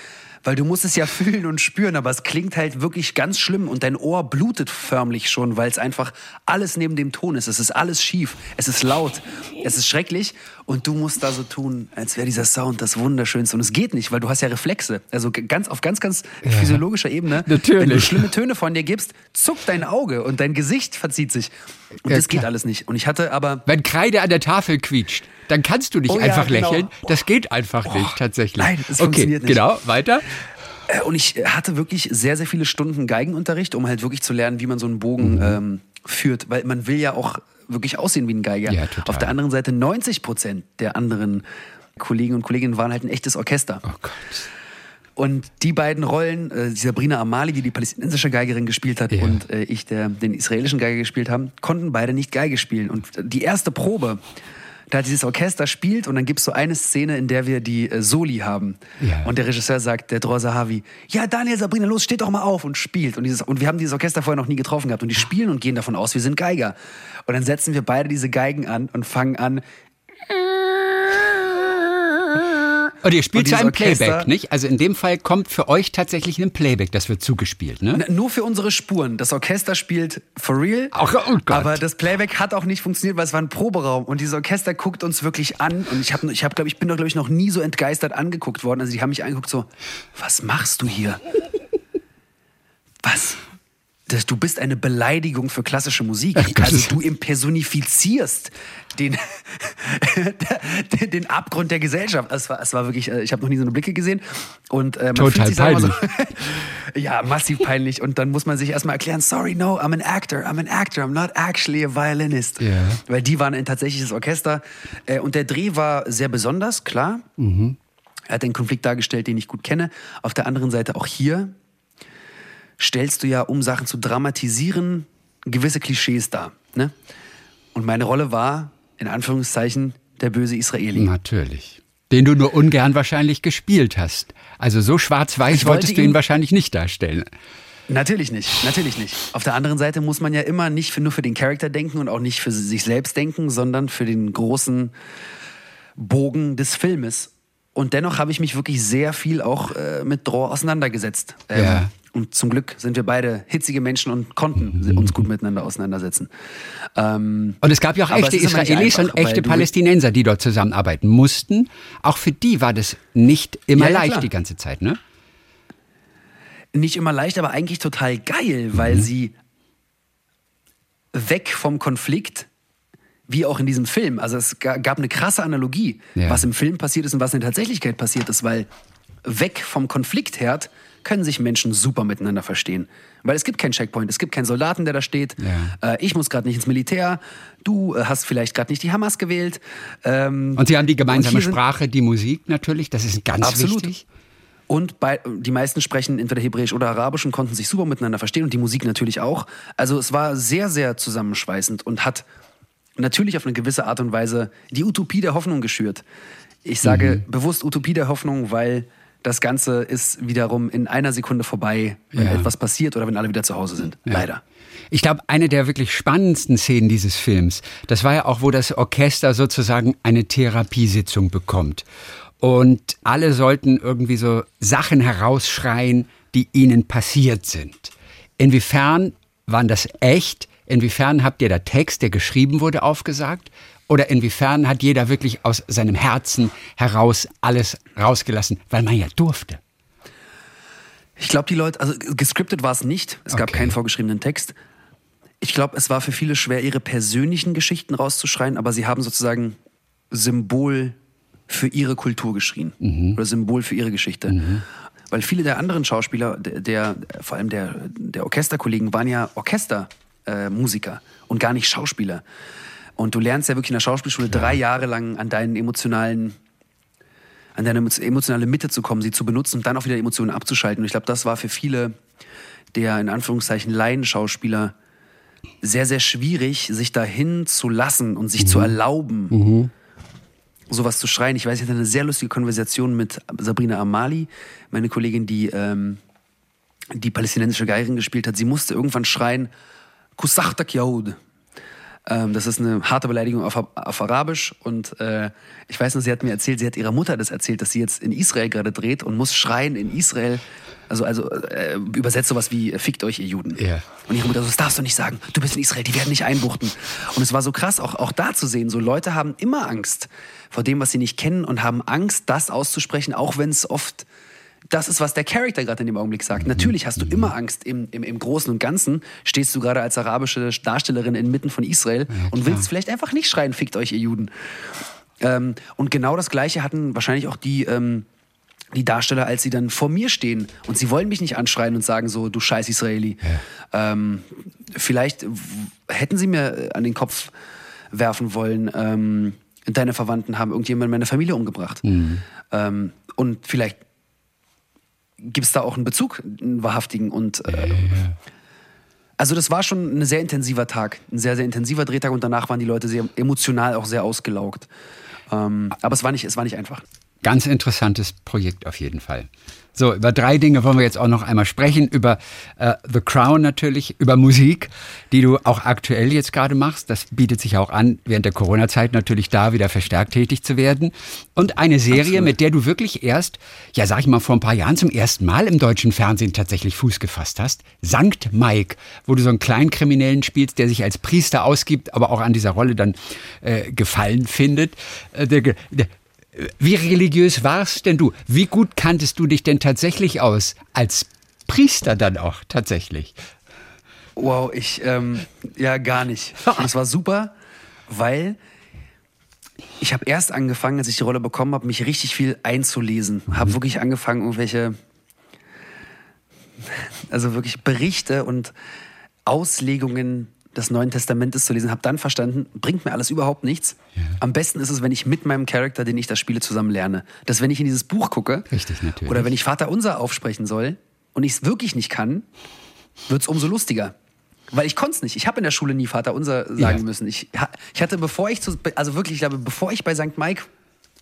[SPEAKER 3] Weil du musst es ja fühlen und spüren, aber es klingt halt wirklich ganz schlimm und dein Ohr blutet förmlich schon, weil es einfach alles neben dem Ton ist. Es ist alles schief, es ist laut, es ist schrecklich und du musst da so tun, als wäre dieser Sound das Wunderschönste. Und es geht nicht, weil du hast ja Reflexe. Also ganz auf ganz, ganz physiologischer Ebene.
[SPEAKER 2] Natürlich.
[SPEAKER 3] Wenn du schlimme Töne von dir gibst, zuckt dein Auge und dein Gesicht verzieht sich. Und
[SPEAKER 2] Ja,
[SPEAKER 3] das geht
[SPEAKER 2] klar.
[SPEAKER 3] alles nicht. Und ich hatte aber
[SPEAKER 2] Wenn Kreide an der Tafel quietscht, dann kannst du nicht
[SPEAKER 3] Oh ja,
[SPEAKER 2] einfach
[SPEAKER 3] genau.
[SPEAKER 2] lächeln. Das geht einfach nicht, tatsächlich.
[SPEAKER 3] nein, es
[SPEAKER 2] okay,
[SPEAKER 3] funktioniert nicht.
[SPEAKER 2] Genau, weiter.
[SPEAKER 3] Äh, Und ich hatte wirklich sehr, sehr viele Stunden Geigenunterricht, um halt wirklich zu lernen, wie man so einen Bogen ähm, führt. Weil man will ja auch wirklich aussehen wie ein Geiger.
[SPEAKER 2] Ja, total.
[SPEAKER 3] Auf der anderen Seite 90 Prozent der anderen Kollegen und Kolleginnen waren halt ein echtes Orchester.
[SPEAKER 2] Oh Gott.
[SPEAKER 3] Und die beiden Rollen, äh, Sabrina Amali, die die palästinensische Geigerin gespielt hat,
[SPEAKER 2] Ja.
[SPEAKER 3] und äh, ich, der den israelischen Geiger gespielt haben, konnten beide nicht Geige spielen. Und die erste Probe, da dieses Orchester spielt und dann gibt es so eine Szene, in der wir die äh, Soli haben.
[SPEAKER 2] Ja.
[SPEAKER 3] Und der Regisseur sagt, der Dror Sahavi, ja Daniel, Sabrina, los, steht doch mal auf und spielt. Und, dieses, und wir haben dieses Orchester vorher noch nie getroffen gehabt und die spielen und gehen davon aus, wir sind Geiger. Und dann setzen wir beide diese Geigen an und fangen an,
[SPEAKER 2] Und ihr spielt einem
[SPEAKER 3] Orchester-
[SPEAKER 2] Playback, nicht? Also in dem Fall kommt für euch tatsächlich ein Playback, das wird zugespielt, ne?
[SPEAKER 3] Na, Nur für unsere Spuren. Das Orchester spielt for real.
[SPEAKER 2] Ach, oh Gott.
[SPEAKER 3] Aber das Playback hat auch nicht funktioniert, weil es war ein Proberaum. Und dieses Orchester guckt uns wirklich an. Und ich, hab, ich, hab, glaub, ich bin doch, glaube ich, noch nie so entgeistert angeguckt worden. Also die haben mich angeguckt so, was machst du hier? Was? das, du bist eine Beleidigung für klassische Musik. Also du impersonifizierst den, den, den Abgrund der Gesellschaft. Es war, es war wirklich, äh, ich habe noch nie so eine Blicke gesehen. Und, äh, man
[SPEAKER 2] Total
[SPEAKER 3] fühlt sich immer So,
[SPEAKER 2] peinlich.
[SPEAKER 3] ja, massiv peinlich. Und dann muss man sich erstmal erklären, sorry, no, I'm an actor, I'm an actor, I'm not actually a violinist.
[SPEAKER 2] Ja.
[SPEAKER 3] Weil die waren ein tatsächliches Orchester. Äh, Und der Dreh war sehr besonders, klar. Er hat einen Konflikt dargestellt, den ich gut kenne. Auf der anderen Seite auch hier stellst du ja, um Sachen zu dramatisieren, gewisse Klischees dar. Ne? Und meine Rolle war, in Anführungszeichen, der böse Israeli.
[SPEAKER 2] Natürlich. Den du nur ungern wahrscheinlich gespielt hast. Also so schwarz-weiß
[SPEAKER 3] wollte
[SPEAKER 2] wolltest du ihn
[SPEAKER 3] ihn-
[SPEAKER 2] wahrscheinlich nicht darstellen.
[SPEAKER 3] Natürlich nicht, natürlich nicht. Auf der anderen Seite muss man ja immer nicht für, nur für den Charakter denken und auch nicht für sich selbst denken, sondern für den großen Bogen des Filmes. Und dennoch habe ich mich wirklich sehr viel auch äh, mit Draw auseinandergesetzt. Ähm,
[SPEAKER 2] Ja.
[SPEAKER 3] Und zum Glück sind wir beide hitzige Menschen und konnten uns gut miteinander auseinandersetzen. Ähm,
[SPEAKER 2] Und es gab ja auch echte Israelis
[SPEAKER 3] einfach,
[SPEAKER 2] und echte Palästinenser, die dort zusammenarbeiten mussten. Auch für die war das nicht immer
[SPEAKER 3] Ja, ja,
[SPEAKER 2] leicht
[SPEAKER 3] klar.
[SPEAKER 2] die ganze Zeit, ne?
[SPEAKER 3] nicht immer leicht, aber eigentlich total geil,
[SPEAKER 2] Mhm.
[SPEAKER 3] weil sie weg vom Konflikt, wie auch in diesem Film, also es ga- gab eine krasse Analogie,
[SPEAKER 2] Ja.
[SPEAKER 3] was im Film passiert ist und was in der Tatsächlichkeit passiert ist, weil weg vom Konfliktherd können sich Menschen super miteinander verstehen. Weil es gibt keinen Checkpoint, es gibt keinen Soldaten, der da steht.
[SPEAKER 2] Ja.
[SPEAKER 3] Äh, ich muss gerade nicht ins Militär, du äh, hast vielleicht gerade nicht die Hamas gewählt. Ähm,
[SPEAKER 2] Und sie haben die gemeinsame Sprache, die Musik natürlich, das ist ganz
[SPEAKER 3] Absolut.
[SPEAKER 2] wichtig.
[SPEAKER 3] Und bei, die meisten sprechen entweder Hebräisch oder Arabisch und konnten sich super miteinander verstehen und die Musik natürlich auch. Also es war sehr, sehr zusammenschweißend und hat natürlich auf eine gewisse Art und Weise die Utopie der Hoffnung geschürt. Ich sage
[SPEAKER 2] Mhm.
[SPEAKER 3] bewusst Utopie der Hoffnung, weil das Ganze ist wiederum in einer Sekunde vorbei, wenn
[SPEAKER 2] Ja.
[SPEAKER 3] etwas passiert oder wenn alle wieder zu Hause sind.
[SPEAKER 2] Ja.
[SPEAKER 3] Leider.
[SPEAKER 2] Ich glaube, eine der wirklich spannendsten Szenen dieses Films, das war ja auch, wo das Orchester sozusagen eine Therapiesitzung bekommt. Und alle sollten irgendwie so Sachen herausschreien, die ihnen passiert sind. Inwiefern waren das echt? Inwiefern habt ihr der Text, der geschrieben wurde, aufgesagt? Oder inwiefern hat jeder wirklich aus seinem Herzen heraus alles rausgelassen, weil man ja durfte?
[SPEAKER 3] Ich glaube, die Leute, also gescriptet war es nicht. Es gab
[SPEAKER 2] Okay.
[SPEAKER 3] keinen vorgeschriebenen Text. Ich glaube, es war für viele schwer, ihre persönlichen Geschichten rauszuschreien, aber sie haben sozusagen Symbol für ihre Kultur geschrien oder Symbol für ihre Geschichte. Weil viele der anderen Schauspieler, der, der vor allem der, der Orchesterkollegen, waren ja Orchestermusiker äh, Musiker und gar nicht Schauspieler. Und du lernst ja wirklich in der Schauspielschule drei Jahre lang an deinen emotionalen an deine emotionale Mitte zu kommen, sie zu benutzen und dann auch wieder Emotionen abzuschalten. Und ich glaube, das war für viele der in Anführungszeichen Laienschauspieler sehr, sehr schwierig, sich dahin zu lassen und sich zu erlauben, sowas zu schreien. Ich weiß, ich hatte eine sehr lustige Konversation mit Sabrina Amali, meine Kollegin, die ähm, die palästinensische Geigerin gespielt hat. Sie musste irgendwann schreien, Kusachtak Yahud. Ähm, das ist eine harte Beleidigung auf, auf Arabisch. Und äh, ich weiß noch, sie hat mir erzählt, sie hat ihrer Mutter das erzählt, dass sie jetzt in Israel gerade dreht und muss schreien in Israel. Also, also äh, übersetzt sowas wie, äh, fickt euch, ihr Juden.
[SPEAKER 2] Ja.
[SPEAKER 3] Und ihre Mutter so, das darfst du nicht sagen. Du bist in Israel, die werden nicht einbuchten. Und es war so krass, auch, auch da zu sehen, so Leute haben immer Angst vor dem, was sie nicht kennen und haben Angst, das auszusprechen, auch wenn es oft das ist, was der Charakter gerade in dem Augenblick sagt. Natürlich hast du immer Angst. Im, im, Im Großen und Ganzen stehst du gerade als arabische Darstellerin inmitten von Israel und willst vielleicht einfach nicht schreien, fickt euch, ihr Juden. Ähm, und genau das Gleiche hatten wahrscheinlich auch die, ähm, die Darsteller, als sie dann vor mir stehen. Und sie wollen mich nicht anschreien und sagen so, du scheiß Israeli. Ähm, vielleicht hätten sie mir an den Kopf werfen wollen, ähm, deine Verwandten haben irgendjemand meine Familie umgebracht. Ähm, und vielleicht gibt es da auch einen Bezug, einen wahrhaftigen. Und äh, also das war schon ein sehr intensiver Tag, ein sehr, sehr intensiver Drehtag und danach waren die Leute sehr emotional auch sehr ausgelaugt. Ähm, aber es war nicht, es war nicht einfach.
[SPEAKER 2] Ganz interessantes Projekt auf jeden Fall. So, über drei Dinge wollen wir jetzt auch noch einmal sprechen. Über äh, The Crown natürlich, über Musik, die du auch aktuell jetzt gerade machst. Das bietet sich auch an, während der Corona-Zeit natürlich da wieder verstärkt tätig zu werden. Und eine Serie,
[SPEAKER 3] Absolut.
[SPEAKER 2] mit der du wirklich erst, ja sag ich mal, vor ein paar Jahren zum ersten Mal im deutschen Fernsehen tatsächlich Fuß gefasst hast. Sankt Mike, wo du so einen kleinen Kriminellen spielst, der sich als Priester ausgibt, aber auch an dieser Rolle dann äh, Gefallen findet. Äh, der, der, wie religiös warst denn du? Wie gut kanntest du dich denn tatsächlich aus? Als Priester dann auch tatsächlich?
[SPEAKER 3] Wow, ich, ähm, ja, gar nicht. Und es war super, weil ich habe erst angefangen, als ich die Rolle bekommen habe, mich richtig viel einzulesen. Habe wirklich angefangen, irgendwelche, also wirklich Berichte und Auslegungen des Neuen Testamentes zu lesen, habe dann verstanden, bringt mir alles überhaupt nichts.
[SPEAKER 2] Ja.
[SPEAKER 3] Am besten ist es, wenn ich mit meinem Charakter, den ich da spiele, zusammen lerne. Dass wenn ich in dieses Buch gucke
[SPEAKER 2] Richtig, natürlich.
[SPEAKER 3] oder wenn ich Vater Unser aufsprechen soll und ich es wirklich nicht kann, wird es umso lustiger. Weil ich konnte es nicht. Ich habe in der Schule nie Vater Unser sagen
[SPEAKER 2] Ja.
[SPEAKER 3] müssen. Ich, ich hatte, bevor ich zu, also wirklich, ich glaube, bevor ich bei St. Mike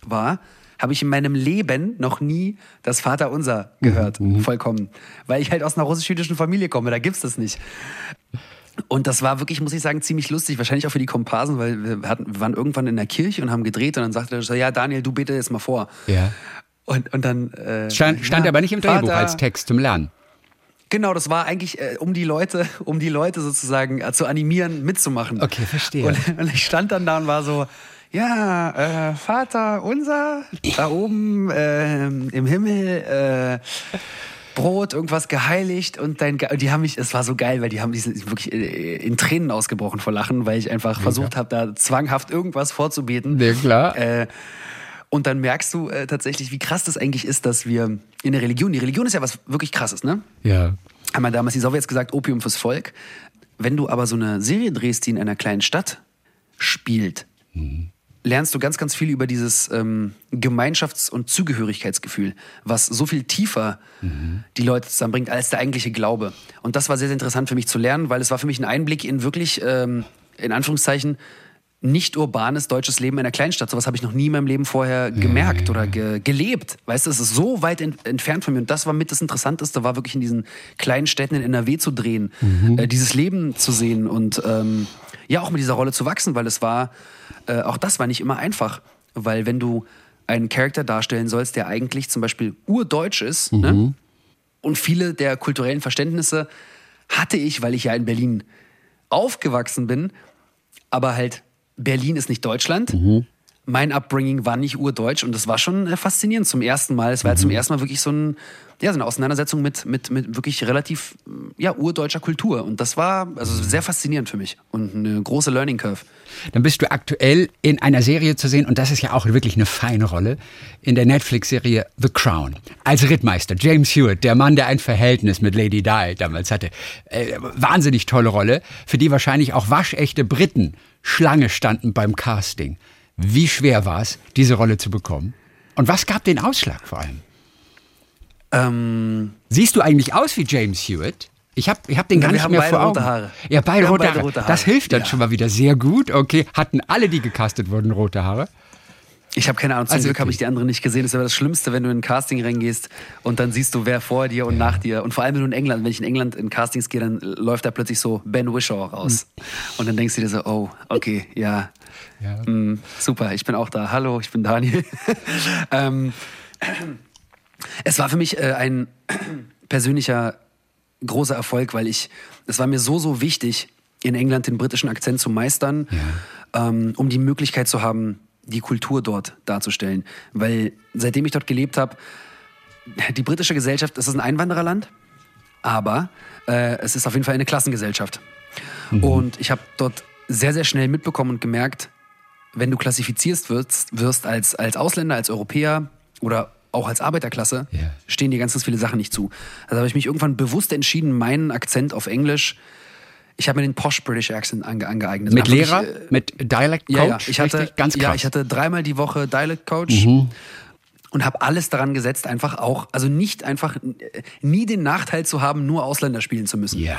[SPEAKER 3] war, habe ich in meinem Leben noch nie das Vater Unser gehört. Vollkommen. Weil ich halt aus einer russisch-jüdischen Familie komme. Da gibt's das nicht. Und das war wirklich, muss ich sagen, ziemlich lustig. Wahrscheinlich auch für die Komparsen, weil wir, hatten, wir waren irgendwann in der Kirche und haben gedreht und dann sagte er so, ja, Daniel, du bete jetzt mal vor.
[SPEAKER 2] Ja.
[SPEAKER 3] Und, und dann. Äh,
[SPEAKER 2] Stand, stand
[SPEAKER 3] ja,
[SPEAKER 2] aber nicht im Drehbuch
[SPEAKER 3] Vater-
[SPEAKER 2] als Text zum Lernen.
[SPEAKER 3] Genau, das war eigentlich, äh, um die Leute, um die Leute sozusagen äh, zu animieren, mitzumachen.
[SPEAKER 2] Okay, verstehe.
[SPEAKER 3] Und, und ich stand dann da und war so, ja, äh, Vater unser, da oben äh, im Himmel, äh, Brot, irgendwas geheiligt und dein, Ge und die haben mich, es war so geil, weil die haben die sind wirklich äh, in Tränen ausgebrochen vor Lachen, weil ich einfach versucht habe, da zwanghaft irgendwas vorzubeten.
[SPEAKER 2] Ja, klar.
[SPEAKER 3] Äh, und dann merkst du äh, tatsächlich, wie krass das eigentlich ist, dass wir in der Religion, die Religion ist ja was wirklich krasses, ne?
[SPEAKER 2] Ja.
[SPEAKER 3] haben ja damals die Sowjets gesagt, Opium fürs Volk. Wenn du aber so eine Serie drehst, die in einer kleinen Stadt spielt, lernst du ganz, ganz viel über dieses ähm, Gemeinschafts- und Zugehörigkeitsgefühl, was so viel tiefer die Leute zusammenbringt als der eigentliche Glaube. Und das war sehr, sehr interessant für mich zu lernen, weil es war für mich ein Einblick in wirklich, ähm, in Anführungszeichen, nicht urbanes deutsches Leben in einer Kleinstadt. Sowas habe ich noch nie in meinem Leben vorher gemerkt oder ge gelebt. Weißt du, es ist so weit ent entfernt von mir. Und das war mit das Interessanteste, war wirklich in diesen kleinen Städten in NRW zu drehen, äh, dieses Leben zu sehen und ähm, ja auch mit dieser Rolle zu wachsen, weil es war, äh, auch das war nicht immer einfach. Weil wenn du einen Charakter darstellen sollst, der eigentlich zum Beispiel urdeutsch ist, ne? und viele der kulturellen Verständnisse hatte ich, weil ich ja in Berlin aufgewachsen bin, aber halt Berlin ist nicht Deutschland. Mein Upbringing war nicht urdeutsch und das war schon äh, faszinierend zum ersten Mal. Es war ja zum ersten Mal wirklich so, ein, ja, so eine Auseinandersetzung mit, mit, mit wirklich relativ ja, urdeutscher Kultur. Und das war also sehr faszinierend für mich und eine große Learning Curve.
[SPEAKER 2] Dann bist du aktuell in einer Serie zu sehen, und das ist ja auch wirklich eine feine Rolle, in der Netflix-Serie The Crown. Als Rittmeister, James Hewitt, der Mann, der ein Verhältnis mit Lady Di damals hatte. Äh, wahnsinnig tolle Rolle, für die wahrscheinlich auch waschechte Briten Schlange standen beim Casting. Wie schwer war es, diese Rolle zu bekommen? Und was gab den Ausschlag vor allem?
[SPEAKER 3] Ähm,
[SPEAKER 2] Siehst du eigentlich aus wie James Hewitt? Ich habe ich hab den
[SPEAKER 3] Ja,
[SPEAKER 2] gar nicht mehr vor Augen.
[SPEAKER 3] Haare.
[SPEAKER 2] Ja, beide, rote,
[SPEAKER 3] beide
[SPEAKER 2] Haare.
[SPEAKER 3] rote Haare.
[SPEAKER 2] Das hilft dann
[SPEAKER 3] Ja.
[SPEAKER 2] schon mal wieder sehr gut. Okay, hatten alle, die gecastet wurden, rote Haare?
[SPEAKER 3] Ich habe keine Ahnung, zum
[SPEAKER 2] Also
[SPEAKER 3] Glück habe ich die anderen nicht gesehen. Das ist aber das Schlimmste, wenn du in ein Casting reingehst und dann siehst du, wer vor dir und nach dir. Und vor allem, wenn du in England, wenn ich in England in Castings gehe, dann läuft da plötzlich so Ben Wishaw raus. Und dann denkst du dir so, oh, okay, ja,
[SPEAKER 2] Ja.
[SPEAKER 3] mm, super, ich bin auch da. Hallo, ich bin Daniel. ähm, es war für mich äh, ein persönlicher großer Erfolg, weil ich, es war mir so, so wichtig, in England den britischen Akzent zu meistern, ähm, um die Möglichkeit zu haben, die Kultur dort darzustellen. Weil seitdem ich dort gelebt habe, die britische Gesellschaft, es ist ein Einwandererland, aber äh, es ist auf jeden Fall eine Klassengesellschaft. Und ich habe dort sehr, sehr schnell mitbekommen und gemerkt, wenn du klassifiziert wirst, wirst als, als Ausländer, als Europäer oder auch als Arbeiterklasse,
[SPEAKER 2] Ja.
[SPEAKER 3] stehen dir ganz, ganz viele Sachen nicht zu. Also habe ich mich irgendwann bewusst entschieden, meinen Akzent auf Englisch, ich habe mir den Posh British Accent ange, angeeignet.
[SPEAKER 2] Mit Lehrer?
[SPEAKER 3] äh,
[SPEAKER 2] mit Dialect Coach?
[SPEAKER 3] ja, ja, ich hatte,
[SPEAKER 2] richtig? Ganz krass. Mhm.
[SPEAKER 3] ja, ich hatte dreimal die Woche Dialect Coach und habe alles daran gesetzt, einfach auch, also nicht einfach, äh, nie den Nachteil zu haben, nur Ausländer spielen zu müssen.
[SPEAKER 2] Ja.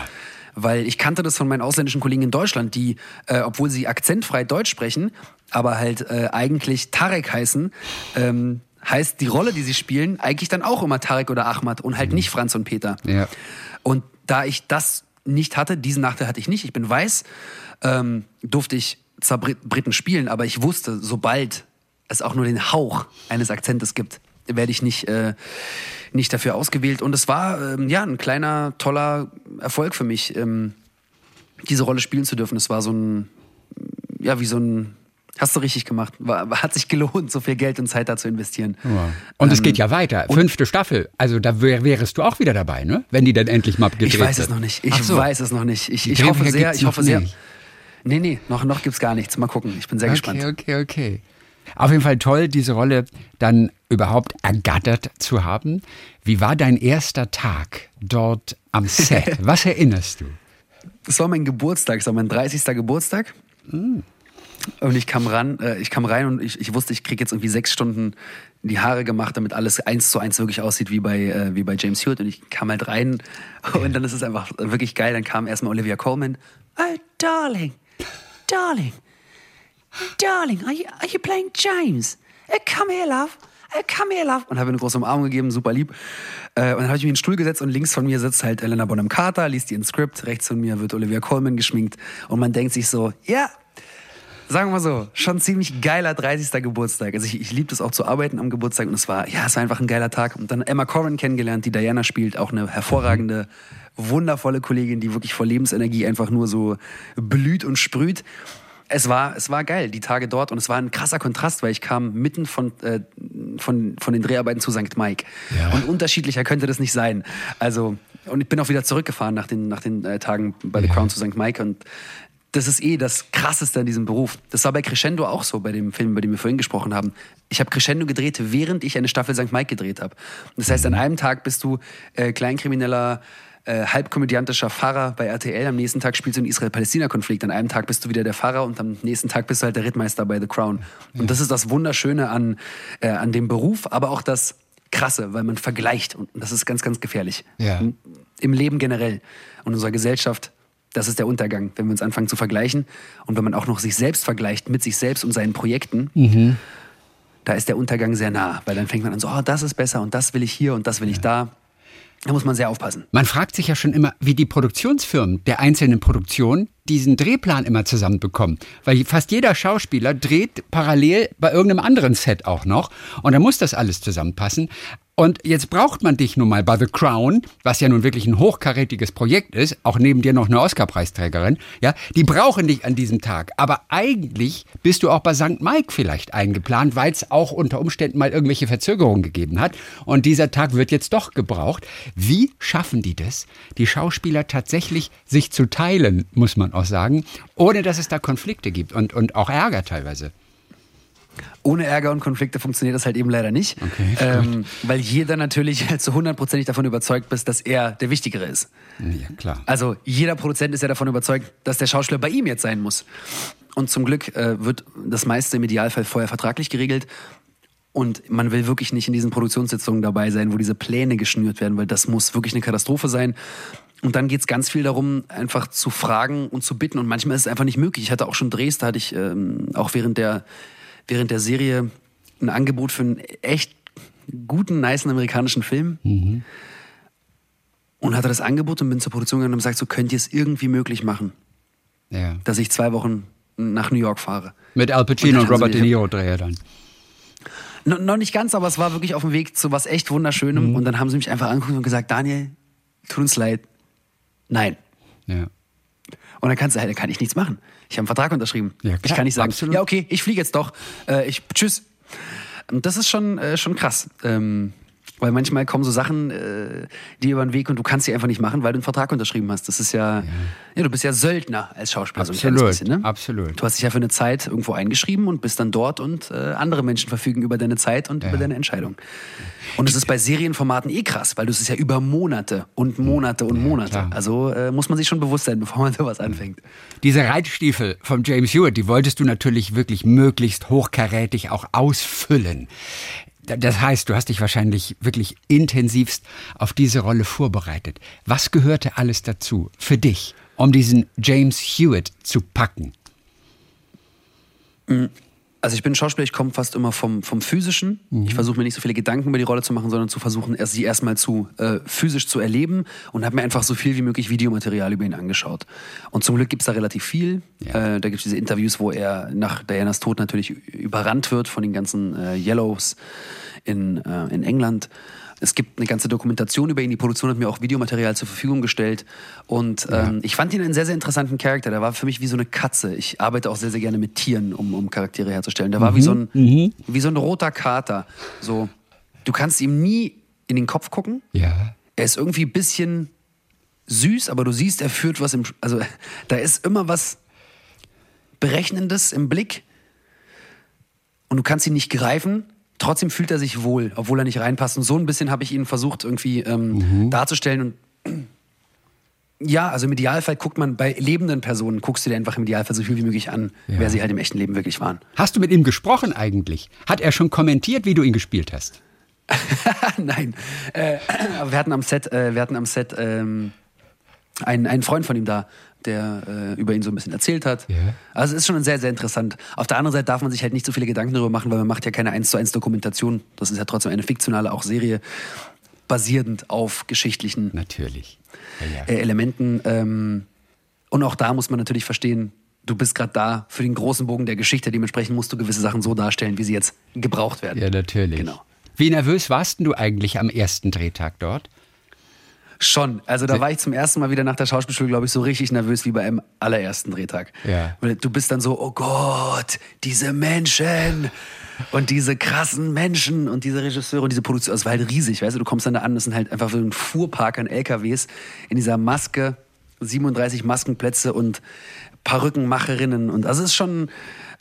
[SPEAKER 3] Weil ich kannte das von meinen ausländischen Kollegen in Deutschland, die, äh, obwohl sie akzentfrei Deutsch sprechen, aber halt äh, eigentlich Tarek heißen, ähm, heißt die Rolle, die sie spielen, eigentlich dann auch immer Tarek oder Ahmad und halt nicht Franz und Peter.
[SPEAKER 2] Ja.
[SPEAKER 3] Und da ich das nicht hatte, diesen Nachteil hatte ich nicht, ich bin weiß, ähm, durfte ich zwar Brit Briten spielen, aber ich wusste, sobald es auch nur den Hauch eines Akzentes gibt, werde ich nicht, äh, nicht dafür ausgewählt. Und es war ähm, ja ein kleiner, toller Erfolg für mich, ähm, diese Rolle spielen zu dürfen. Es war so ein, ja, wie so ein Hast du richtig gemacht. War, hat sich gelohnt, so viel Geld und Zeit da zu investieren.
[SPEAKER 2] Und es geht ja weiter. Fünfte Staffel. Also da wär, wärest du auch wieder dabei, ne? Wenn die dann endlich mal gedreht
[SPEAKER 3] Ich weiß es noch nicht. Ich
[SPEAKER 2] so.
[SPEAKER 3] weiß es noch nicht. Ich, ich hoffe sehr, ich hoffe sehr.
[SPEAKER 2] nicht.
[SPEAKER 3] Nee, nee, noch, noch gibt's gar nichts. Mal gucken. Ich bin sehr gespannt.
[SPEAKER 2] Okay, okay, okay. Auf jeden Fall toll, diese Rolle dann überhaupt ergattert zu haben. Wie war dein erster Tag dort am Set? Was erinnerst du?
[SPEAKER 3] Das war mein Geburtstag, das war mein 30. Geburtstag. Und ich kam ran, äh, ich kam rein und ich, ich wusste, ich kriege jetzt irgendwie sechs Stunden die Haare gemacht, damit alles eins zu eins wirklich aussieht wie bei, äh, wie bei James Hewitt. Und ich kam halt rein und dann ist es einfach wirklich geil. Dann kam erstmal Olivia Colman. Oh, darling, darling, darling, are you, are you playing James? Uh, come here, love. Uh, come here, love. Und habe eine große Umarmung gegeben, super lieb. Äh, und dann habe ich mich in den Stuhl gesetzt und links von mir sitzt halt Elena Bonham Carter, liest ihr ein Skript. Rechts von mir wird Olivia Colman geschminkt. Und man denkt sich so, ja, sagen wir mal so, schon ziemlich geiler 30. Geburtstag. Also ich, ich liebe es auch zu arbeiten am Geburtstag und es war, ja, es war einfach ein geiler Tag. Und dann Emma Corrin kennengelernt, die Diana spielt, auch eine hervorragende, wundervolle Kollegin, die wirklich vor Lebensenergie einfach nur so blüht und sprüht. Es war, es war geil, die Tage dort. Und es war ein krasser Kontrast, weil ich kam mitten von, äh, von, von den Dreharbeiten zu St. Mike.
[SPEAKER 2] Ja.
[SPEAKER 3] Und unterschiedlicher könnte das nicht sein. Also, und ich bin auch wieder zurückgefahren nach den, nach den äh, Tagen bei The. Crown zu St. Mike. Und das ist eh das Krasseste an diesem Beruf. Das war bei Crescendo auch so, bei dem Film, über den wir vorhin gesprochen haben. Ich habe Crescendo gedreht, während ich eine Staffel St. Mike gedreht habe. Das heißt, an einem Tag bist du äh, kleinkrimineller, äh, halbkomödiantischer Pfarrer bei RTL. Am nächsten Tag spielst du einen Israel-Palästina-Konflikt. An einem Tag bist du wieder der Pfarrer und am nächsten Tag bist du halt der Rittmeister bei The Crown. Und das ist das Wunderschöne an, äh, an dem Beruf, aber auch das Krasse, weil man vergleicht. Und das ist ganz, ganz gefährlich.
[SPEAKER 2] Ja.
[SPEAKER 3] Im Leben generell und in unserer Gesellschaft. Das ist der Untergang, wenn wir uns anfangen zu vergleichen. Und wenn man auch noch sich selbst vergleicht mit sich selbst und seinen Projekten, da ist der Untergang sehr nah. Weil dann fängt man an so, oh, das ist besser und das will ich hier und das will ich da. Da muss man sehr aufpassen.
[SPEAKER 2] Man fragt sich ja schon immer, wie die Produktionsfirmen der einzelnen Produktionen diesen Drehplan immer zusammenbekommen. Weil fast jeder Schauspieler dreht parallel bei irgendeinem anderen Set auch noch. Und da muss das alles zusammenpassen. Und jetzt braucht man dich nun mal bei The Crown, was ja nun wirklich ein hochkarätiges Projekt ist, auch neben dir noch eine Oscar-Preisträgerin, ja, die brauchen dich an diesem Tag. Aber eigentlich bist du auch bei St. Mike vielleicht eingeplant, weil es auch unter Umständen mal irgendwelche Verzögerungen gegeben hat. Und dieser Tag wird jetzt doch gebraucht. Wie schaffen die das, die Schauspieler tatsächlich sich zu teilen, muss man auch sagen, ohne dass es da Konflikte gibt und, und auch Ärger teilweise?
[SPEAKER 3] Ohne Ärger und Konflikte funktioniert das halt eben leider nicht.
[SPEAKER 2] Okay,
[SPEAKER 3] ähm, weil jeder natürlich zu hundertprozentig davon überzeugt bist, dass er der Wichtigere ist.
[SPEAKER 2] Ja, klar.
[SPEAKER 3] Also jeder Produzent ist ja davon überzeugt, dass der Schauspieler bei ihm jetzt sein muss. Und zum Glück äh, wird das meiste im Idealfall vorher vertraglich geregelt. Und man will wirklich nicht in diesen Produktionssitzungen dabei sein, wo diese Pläne geschnürt werden, weil das muss wirklich eine Katastrophe sein. Und dann geht es ganz viel darum, einfach zu fragen und zu bitten. Und manchmal ist es einfach nicht möglich. Ich hatte auch schon Drehs, da hatte ich ähm, auch während der, während der Serie ein Angebot für einen echt guten, niceen amerikanischen Film. Und hatte das Angebot und bin zur Produktion gegangen und gesagt, so könnt ihr es irgendwie möglich machen,
[SPEAKER 2] Ja.
[SPEAKER 3] dass ich zwei Wochen nach New York fahre.
[SPEAKER 2] Mit Al
[SPEAKER 3] Und
[SPEAKER 2] Pacino und
[SPEAKER 3] haben
[SPEAKER 2] Robert De Niro drehe dann.
[SPEAKER 3] No, noch nicht ganz, aber es war wirklich auf dem Weg zu was echt Wunderschönem. Und dann haben sie mich einfach angeguckt und gesagt, Daniel, tut uns leid. Nein.
[SPEAKER 2] Ja.
[SPEAKER 3] Und dann kannst dann kann ich nichts machen. Ich habe einen Vertrag unterschrieben.
[SPEAKER 2] Ja, klar,
[SPEAKER 3] ich kann nicht sagen,
[SPEAKER 2] absolut.
[SPEAKER 3] ja okay, ich fliege jetzt doch. Äh, ich tschüss. Das ist schon äh, schon krass. Ähm, weil manchmal kommen so Sachen äh, dir über den Weg und du kannst sie einfach nicht machen, weil du einen Vertrag unterschrieben hast. Das ist ja, ja, du bist ja Söldner als Schauspieler. so
[SPEAKER 2] Absolut,
[SPEAKER 3] bisschen, ne?
[SPEAKER 2] absolut.
[SPEAKER 3] Du hast dich ja für eine Zeit irgendwo eingeschrieben und bist dann dort und äh, andere Menschen verfügen über deine Zeit und über deine Entscheidung. Und es ist bei Serienformaten eh krass, weil du es ist ja über Monate und Monate und Monate.
[SPEAKER 2] klar.
[SPEAKER 3] Also äh, muss man sich schon bewusst sein, bevor man sowas anfängt.
[SPEAKER 2] Diese Reitstiefel von James Hewitt, die wolltest du natürlich wirklich möglichst hochkarätig auch ausfüllen. Da- Das heißt, du hast dich wahrscheinlich wirklich intensivst auf diese Rolle vorbereitet. Was gehörte alles dazu für dich, um diesen James Hewitt zu packen?
[SPEAKER 3] Also ich bin Schauspieler, ich komme fast immer vom, vom Physischen. Ich versuche mir nicht so viele Gedanken über die Rolle zu machen, sondern zu versuchen, erst sie erstmal zu äh, physisch zu erleben und habe mir einfach so viel wie möglich Videomaterial über ihn angeschaut. Und zum Glück gibt's da relativ viel.
[SPEAKER 2] Ja.
[SPEAKER 3] Äh, da gibt's diese Interviews, wo er nach Dianas Tod natürlich überrannt wird von den ganzen äh, Yellows in, äh, in England. Es gibt eine ganze Dokumentation über ihn. Die Produktion hat mir auch Videomaterial zur Verfügung gestellt. Und ähm, ich fand ihn einen sehr, sehr interessanten Charakter. Der war für mich wie so eine Katze. Ich arbeite auch sehr, sehr gerne mit Tieren, um, um Charaktere herzustellen. Der war wie, so ein, wie so ein roter Kater. So, du kannst ihm nie in den Kopf gucken.
[SPEAKER 2] Ja.
[SPEAKER 3] Er ist irgendwie ein bisschen süß, aber du siehst, er führt was im. Also, da ist immer was Berechnendes im Blick. Und du kannst ihn nicht greifen. Trotzdem fühlt er sich wohl, obwohl er nicht reinpasst. Und so ein bisschen habe ich ihn versucht, irgendwie ähm, darzustellen. Und ja, also im Idealfall guckt man bei lebenden Personen, guckst du dir einfach im Idealfall so viel wie möglich an,
[SPEAKER 2] Ja.
[SPEAKER 3] wer sie halt im echten Leben wirklich waren.
[SPEAKER 2] Hast du mit ihm gesprochen eigentlich? Hat er schon kommentiert, wie du ihn gespielt hast?
[SPEAKER 3] Nein. Äh, wir hatten am Set, äh, wir hatten am Set ähm, einen, einen Freund von ihm da, der äh, über ihn so ein bisschen erzählt hat.
[SPEAKER 2] Ja.
[SPEAKER 3] Also es ist schon sehr, sehr interessant. Auf der anderen Seite darf man sich halt nicht so viele Gedanken darüber machen, weil man macht ja keine 1 zu 1 Dokumentation. Das ist ja trotzdem eine fiktionale auch Serie, basierend auf geschichtlichen
[SPEAKER 2] Natürlich. Ja, ja.
[SPEAKER 3] äh, Elementen. Ähm, und auch da muss man natürlich verstehen, du bist gerade da für den großen Bogen der Geschichte. Dementsprechend musst du gewisse Sachen so darstellen, wie sie jetzt gebraucht werden.
[SPEAKER 2] ja, natürlich.
[SPEAKER 3] Genau.
[SPEAKER 2] Wie nervös warst du eigentlich am ersten Drehtag dort?
[SPEAKER 3] Schon. Also da war ich zum ersten Mal wieder nach der Schauspielschule, glaube ich, so richtig nervös wie bei einem allerersten Drehtag.
[SPEAKER 2] Ja.
[SPEAKER 3] Weil du bist dann so, oh Gott, diese Menschen und diese krassen Menschen und diese Regisseure und diese Produktion. Das war halt riesig, weißt du, du kommst dann da an, das sind halt einfach so ein Fuhrpark an LKWs in dieser Maske, 37 Maskenplätze und Perückenmacherinnen und also es ist schon,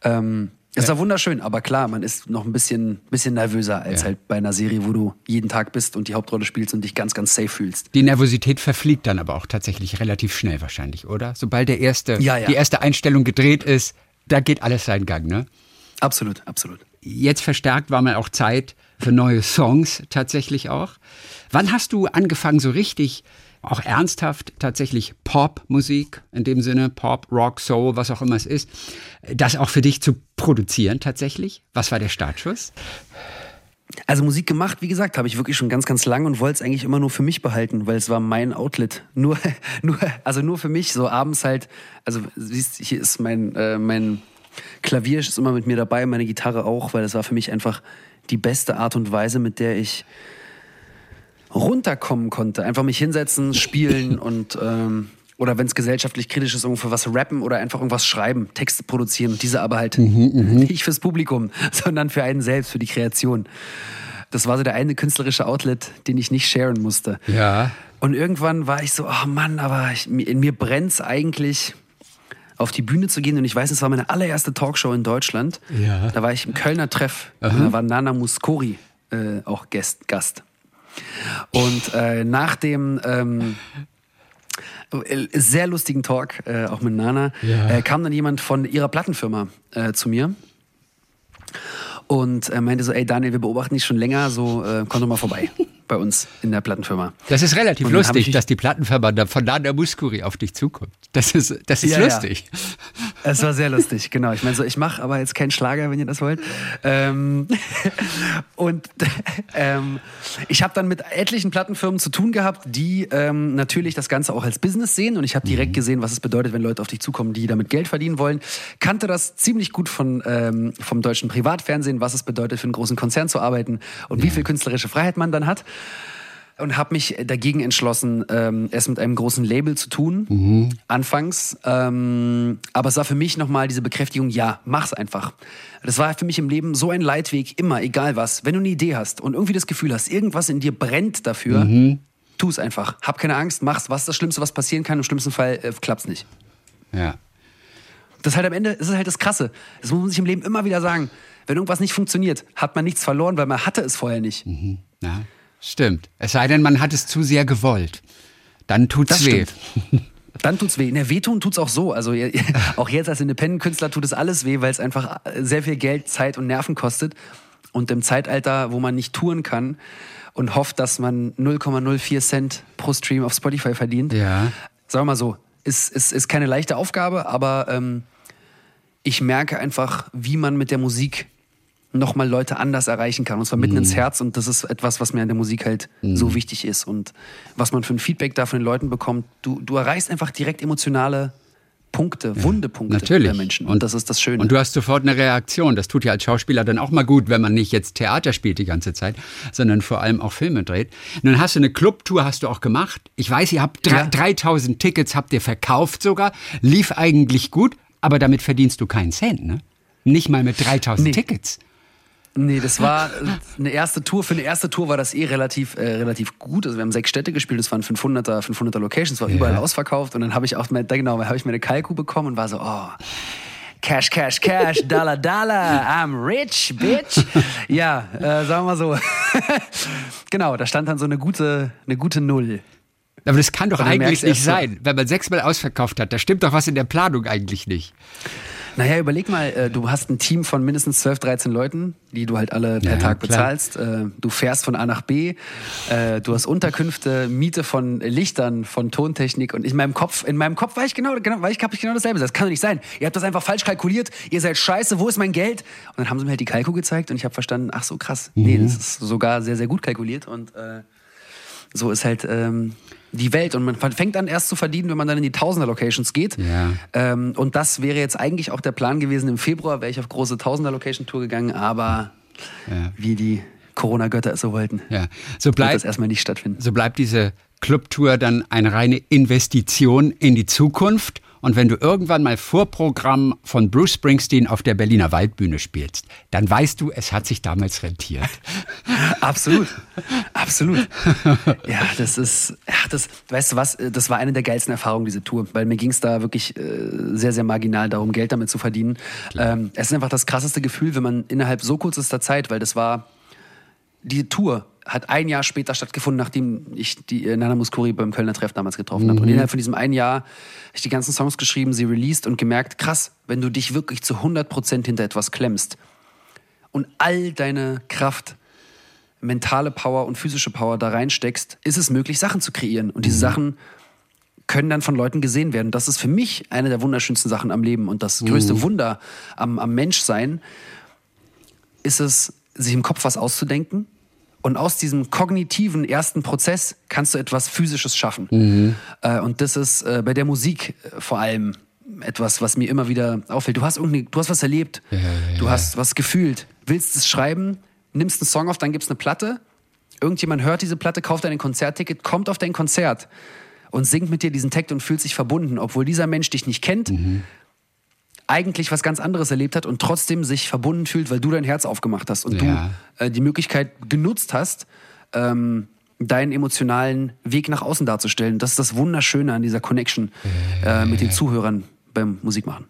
[SPEAKER 3] ähm, es war wunderschön, aber klar, man ist noch ein bisschen, bisschen nervöser als
[SPEAKER 2] Ja.
[SPEAKER 3] halt bei einer Serie, wo du jeden Tag bist und die Hauptrolle spielst und dich ganz, ganz safe fühlst.
[SPEAKER 2] Die Nervosität verfliegt dann aber auch tatsächlich relativ schnell wahrscheinlich, oder? Sobald der erste,
[SPEAKER 3] Ja, ja.
[SPEAKER 2] die erste Einstellung gedreht ist, da geht alles seinen Gang, ne?
[SPEAKER 3] Absolut, absolut.
[SPEAKER 2] Jetzt verstärkt war mal auch Zeit für neue Songs tatsächlich auch. Wann hast du angefangen, so richtig, auch ernsthaft, tatsächlich Pop-Musik, in dem Sinne Pop, Rock, Soul, was auch immer es ist, das auch für dich zu produzieren tatsächlich? Was war der Startschuss?
[SPEAKER 3] Also Musik gemacht, wie gesagt, habe ich wirklich schon ganz, ganz lang und wollte es eigentlich immer nur für mich behalten, weil es war mein Outlet. Nur, nur, also nur für mich, so abends halt, also siehst, hier ist mein, äh, mein Klavier ist immer mit mir dabei, meine Gitarre auch, weil das war für mich einfach die beste Art und Weise, mit der ich runterkommen konnte. Einfach mich hinsetzen, spielen und ähm, oder wenn es gesellschaftlich kritisch ist, irgendwo was rappen oder einfach irgendwas schreiben, Texte produzieren und diese aber halt nicht fürs Publikum, sondern für einen selbst, für die Kreation. Das war so der eine künstlerische Outlet, den ich nicht sharen musste.
[SPEAKER 2] Ja.
[SPEAKER 3] Und irgendwann war ich so, oh Mann, aber ich, in mir brennt's eigentlich, auf die Bühne zu gehen. Und ich weiß, es war meine allererste Talkshow in Deutschland.
[SPEAKER 2] Ja.
[SPEAKER 3] Da war ich im Kölner Treff. Da war Nana Muscori äh, auch Gast. Und äh, nach dem ähm, äh, sehr lustigen Talk, äh, auch mit Nana,
[SPEAKER 2] Ja.
[SPEAKER 3] äh, kam dann jemand von ihrer Plattenfirma äh, zu mir und äh, meinte so, ey Daniel, wir beobachten dich schon länger, so äh, komm doch mal vorbei bei uns in der Plattenfirma.
[SPEAKER 2] Das ist relativ lustig, dass die Plattenfirma von Nana Muscuri auf dich zukommt. Das ist, das ist
[SPEAKER 3] Ja, ja. Es war sehr lustig, genau. Ich meine, so, ich mache aber jetzt keinen Schlager, wenn ihr das wollt. Ähm, und ähm, ich habe dann mit etlichen Plattenfirmen zu tun gehabt, die ähm, natürlich das Ganze auch als Business sehen. Und ich habe direkt gesehen, was es bedeutet, wenn Leute auf dich zukommen, die damit Geld verdienen wollen. Kannte das ziemlich gut von, ähm, vom deutschen Privatfernsehen, was es bedeutet, für einen großen Konzern zu arbeiten und wie viel künstlerische Freiheit man dann hat und habe mich dagegen entschlossen, ähm, es mit einem großen Label zu tun. Anfangs. Ähm, aber es war für mich nochmal diese Bekräftigung, ja, mach's einfach. Das war für mich im Leben so ein Leitweg, immer, egal was. Wenn du eine Idee hast und irgendwie das Gefühl hast, irgendwas in dir brennt dafür, tu es einfach. Hab keine Angst, mach's. Was ist das Schlimmste, was passieren kann? Im schlimmsten Fall äh, klappt's nicht.
[SPEAKER 2] Ja.
[SPEAKER 3] Das ist halt am Ende, das ist halt das Krasse. Das muss man sich im Leben immer wieder sagen. Wenn irgendwas nicht funktioniert, hat man nichts verloren, weil man hatte es vorher nicht.
[SPEAKER 2] Ja, stimmt. Es sei denn, man hat es zu sehr gewollt. Dann tut's
[SPEAKER 3] Das
[SPEAKER 2] weh.
[SPEAKER 3] stimmt. Dann tut's weh. Ne, wehtun tut's auch so. Also auch jetzt als Independent-Künstler tut es alles weh, weil es einfach sehr viel Geld, Zeit und Nerven kostet. Und im Zeitalter, wo man nicht touren kann und hofft, dass man 0,04 Cent pro Stream auf Spotify verdient,
[SPEAKER 2] Ja.
[SPEAKER 3] sagen wir mal so, ist, ist, ist keine leichte Aufgabe, aber ähm, ich merke einfach, wie man mit der Musik nochmal Leute anders erreichen kann. Und zwar mitten ins Herz. Und das ist etwas, was mir an der Musik halt so wichtig ist. Und was man für ein Feedback da von den Leuten bekommt. Du, du erreichst einfach direkt emotionale Punkte, Wundepunkte
[SPEAKER 2] Natürlich.
[SPEAKER 3] der Menschen. Und, das ist das Schöne.
[SPEAKER 2] Und du hast sofort eine Reaktion. Das tut ja als Schauspieler dann auch mal gut, wenn man nicht jetzt Theater spielt die ganze Zeit, sondern vor allem auch Filme dreht. Nun hast du eine Clubtour, hast du auch gemacht. Ich weiß, ihr habt
[SPEAKER 3] Ja.
[SPEAKER 2] 3000 Tickets, habt ihr verkauft sogar. Lief eigentlich gut, aber damit verdienst du keinen Cent, ne? Nicht mal mit 3000
[SPEAKER 3] Nee.
[SPEAKER 2] Tickets.
[SPEAKER 3] Nee, das war äh, eine erste Tour. Für eine erste Tour war das eh relativ, äh, relativ gut. Also wir haben sechs Städte gespielt, es waren 500er, 500er Locations, war überall ausverkauft. Und dann habe ich auch, da genau, habe ich meine Kalku bekommen und war so, oh, Cash, Cash, Cash, Dollar, Dollar, I'm rich, bitch. Ja, äh, sagen wir mal so. genau, da stand dann so eine gute, eine gute Null.
[SPEAKER 2] Aber das kann doch
[SPEAKER 3] Aber
[SPEAKER 2] eigentlich nicht sein, wenn man sechsmal ausverkauft hat. Da stimmt doch was in der Planung eigentlich nicht.
[SPEAKER 3] Naja, überleg mal, äh, du hast ein Team von mindestens 12, 13 Leuten, die du halt alle per
[SPEAKER 2] Ja,
[SPEAKER 3] Tag
[SPEAKER 2] klar.
[SPEAKER 3] bezahlst. Äh, Du fährst von A nach B, äh, du hast Unterkünfte, Miete von Lichtern, von Tontechnik und in meinem Kopf, in meinem Kopf war ich genau, genau, war ich, ich genau dasselbe. Das kann doch nicht sein. Ihr habt das einfach falsch kalkuliert, ihr seid scheiße, wo ist mein Geld? Und dann haben sie mir halt die Kalku gezeigt und ich habe verstanden, ach so krass. Nee,
[SPEAKER 2] Mhm.
[SPEAKER 3] das ist sogar sehr, sehr gut kalkuliert und äh, so ist halt ähm, die Welt. Und man fängt an erst zu verdienen, wenn man dann in die Tausender-Locations geht.
[SPEAKER 2] Ja.
[SPEAKER 3] Ähm, und das wäre jetzt eigentlich auch der Plan gewesen. Im Februar wäre ich auf große Tausender-Location-Tour gegangen, aber
[SPEAKER 2] Ja.
[SPEAKER 3] wie die Corona-Götter es so wollten,
[SPEAKER 2] Ja. So
[SPEAKER 3] wird
[SPEAKER 2] bleibt
[SPEAKER 3] das erstmal nicht stattfinden.
[SPEAKER 2] so bleibt diese Clubtour dann eine reine Investition in die Zukunft. Und wenn du irgendwann mal Vorprogramm von Bruce Springsteen auf der Berliner Waldbühne spielst, dann weißt du, es hat sich damals rentiert.
[SPEAKER 3] Absolut. Absolut. Ja, das ist, ja, das, weißt du was, das war eine der geilsten Erfahrungen, diese Tour, weil mir ging es da wirklich äh, sehr, sehr marginal darum, Geld damit zu verdienen. Ähm, es ist einfach das krasseste Gefühl, wenn man innerhalb so kürzester Zeit, weil das war, die Tour hat ein Jahr später stattgefunden, nachdem ich die äh, Nana Muscuri beim Kölner Treff damals getroffen habe. Und innerhalb von diesem einen Jahr habe ich die ganzen Songs geschrieben, sie released und gemerkt, krass, wenn du dich wirklich zu 100% hinter etwas klemmst und all deine Kraft, mentale Power und physische Power da reinsteckst, ist es möglich, Sachen zu kreieren. Und diese Sachen können dann von Leuten gesehen werden. Das ist für mich eine der wunderschönsten Sachen am Leben und das größte Wunder am, am Menschsein ist es, sich im Kopf was auszudenken. Und aus diesem kognitiven ersten Prozess kannst du etwas Physisches schaffen. Äh, und das ist äh, bei der Musik äh, vor allem etwas, was mir immer wieder auffällt. Du hast, irgendeine, du hast was erlebt, du hast was gefühlt, willst es schreiben, nimmst einen Song auf, dann gibt's eine Platte. Irgendjemand hört diese Platte, kauft ein Konzertticket, kommt auf dein Konzert und singt mit dir diesen Text und fühlt sich verbunden, obwohl dieser Mensch dich nicht kennt, eigentlich was ganz anderes erlebt hat und trotzdem sich verbunden fühlt, weil du dein Herz aufgemacht hast und
[SPEAKER 2] Ja.
[SPEAKER 3] du äh, die Möglichkeit genutzt hast, ähm, deinen emotionalen Weg nach außen darzustellen. Das ist das Wunderschöne an dieser Connection äh, mit den Zuhörern beim Musikmachen.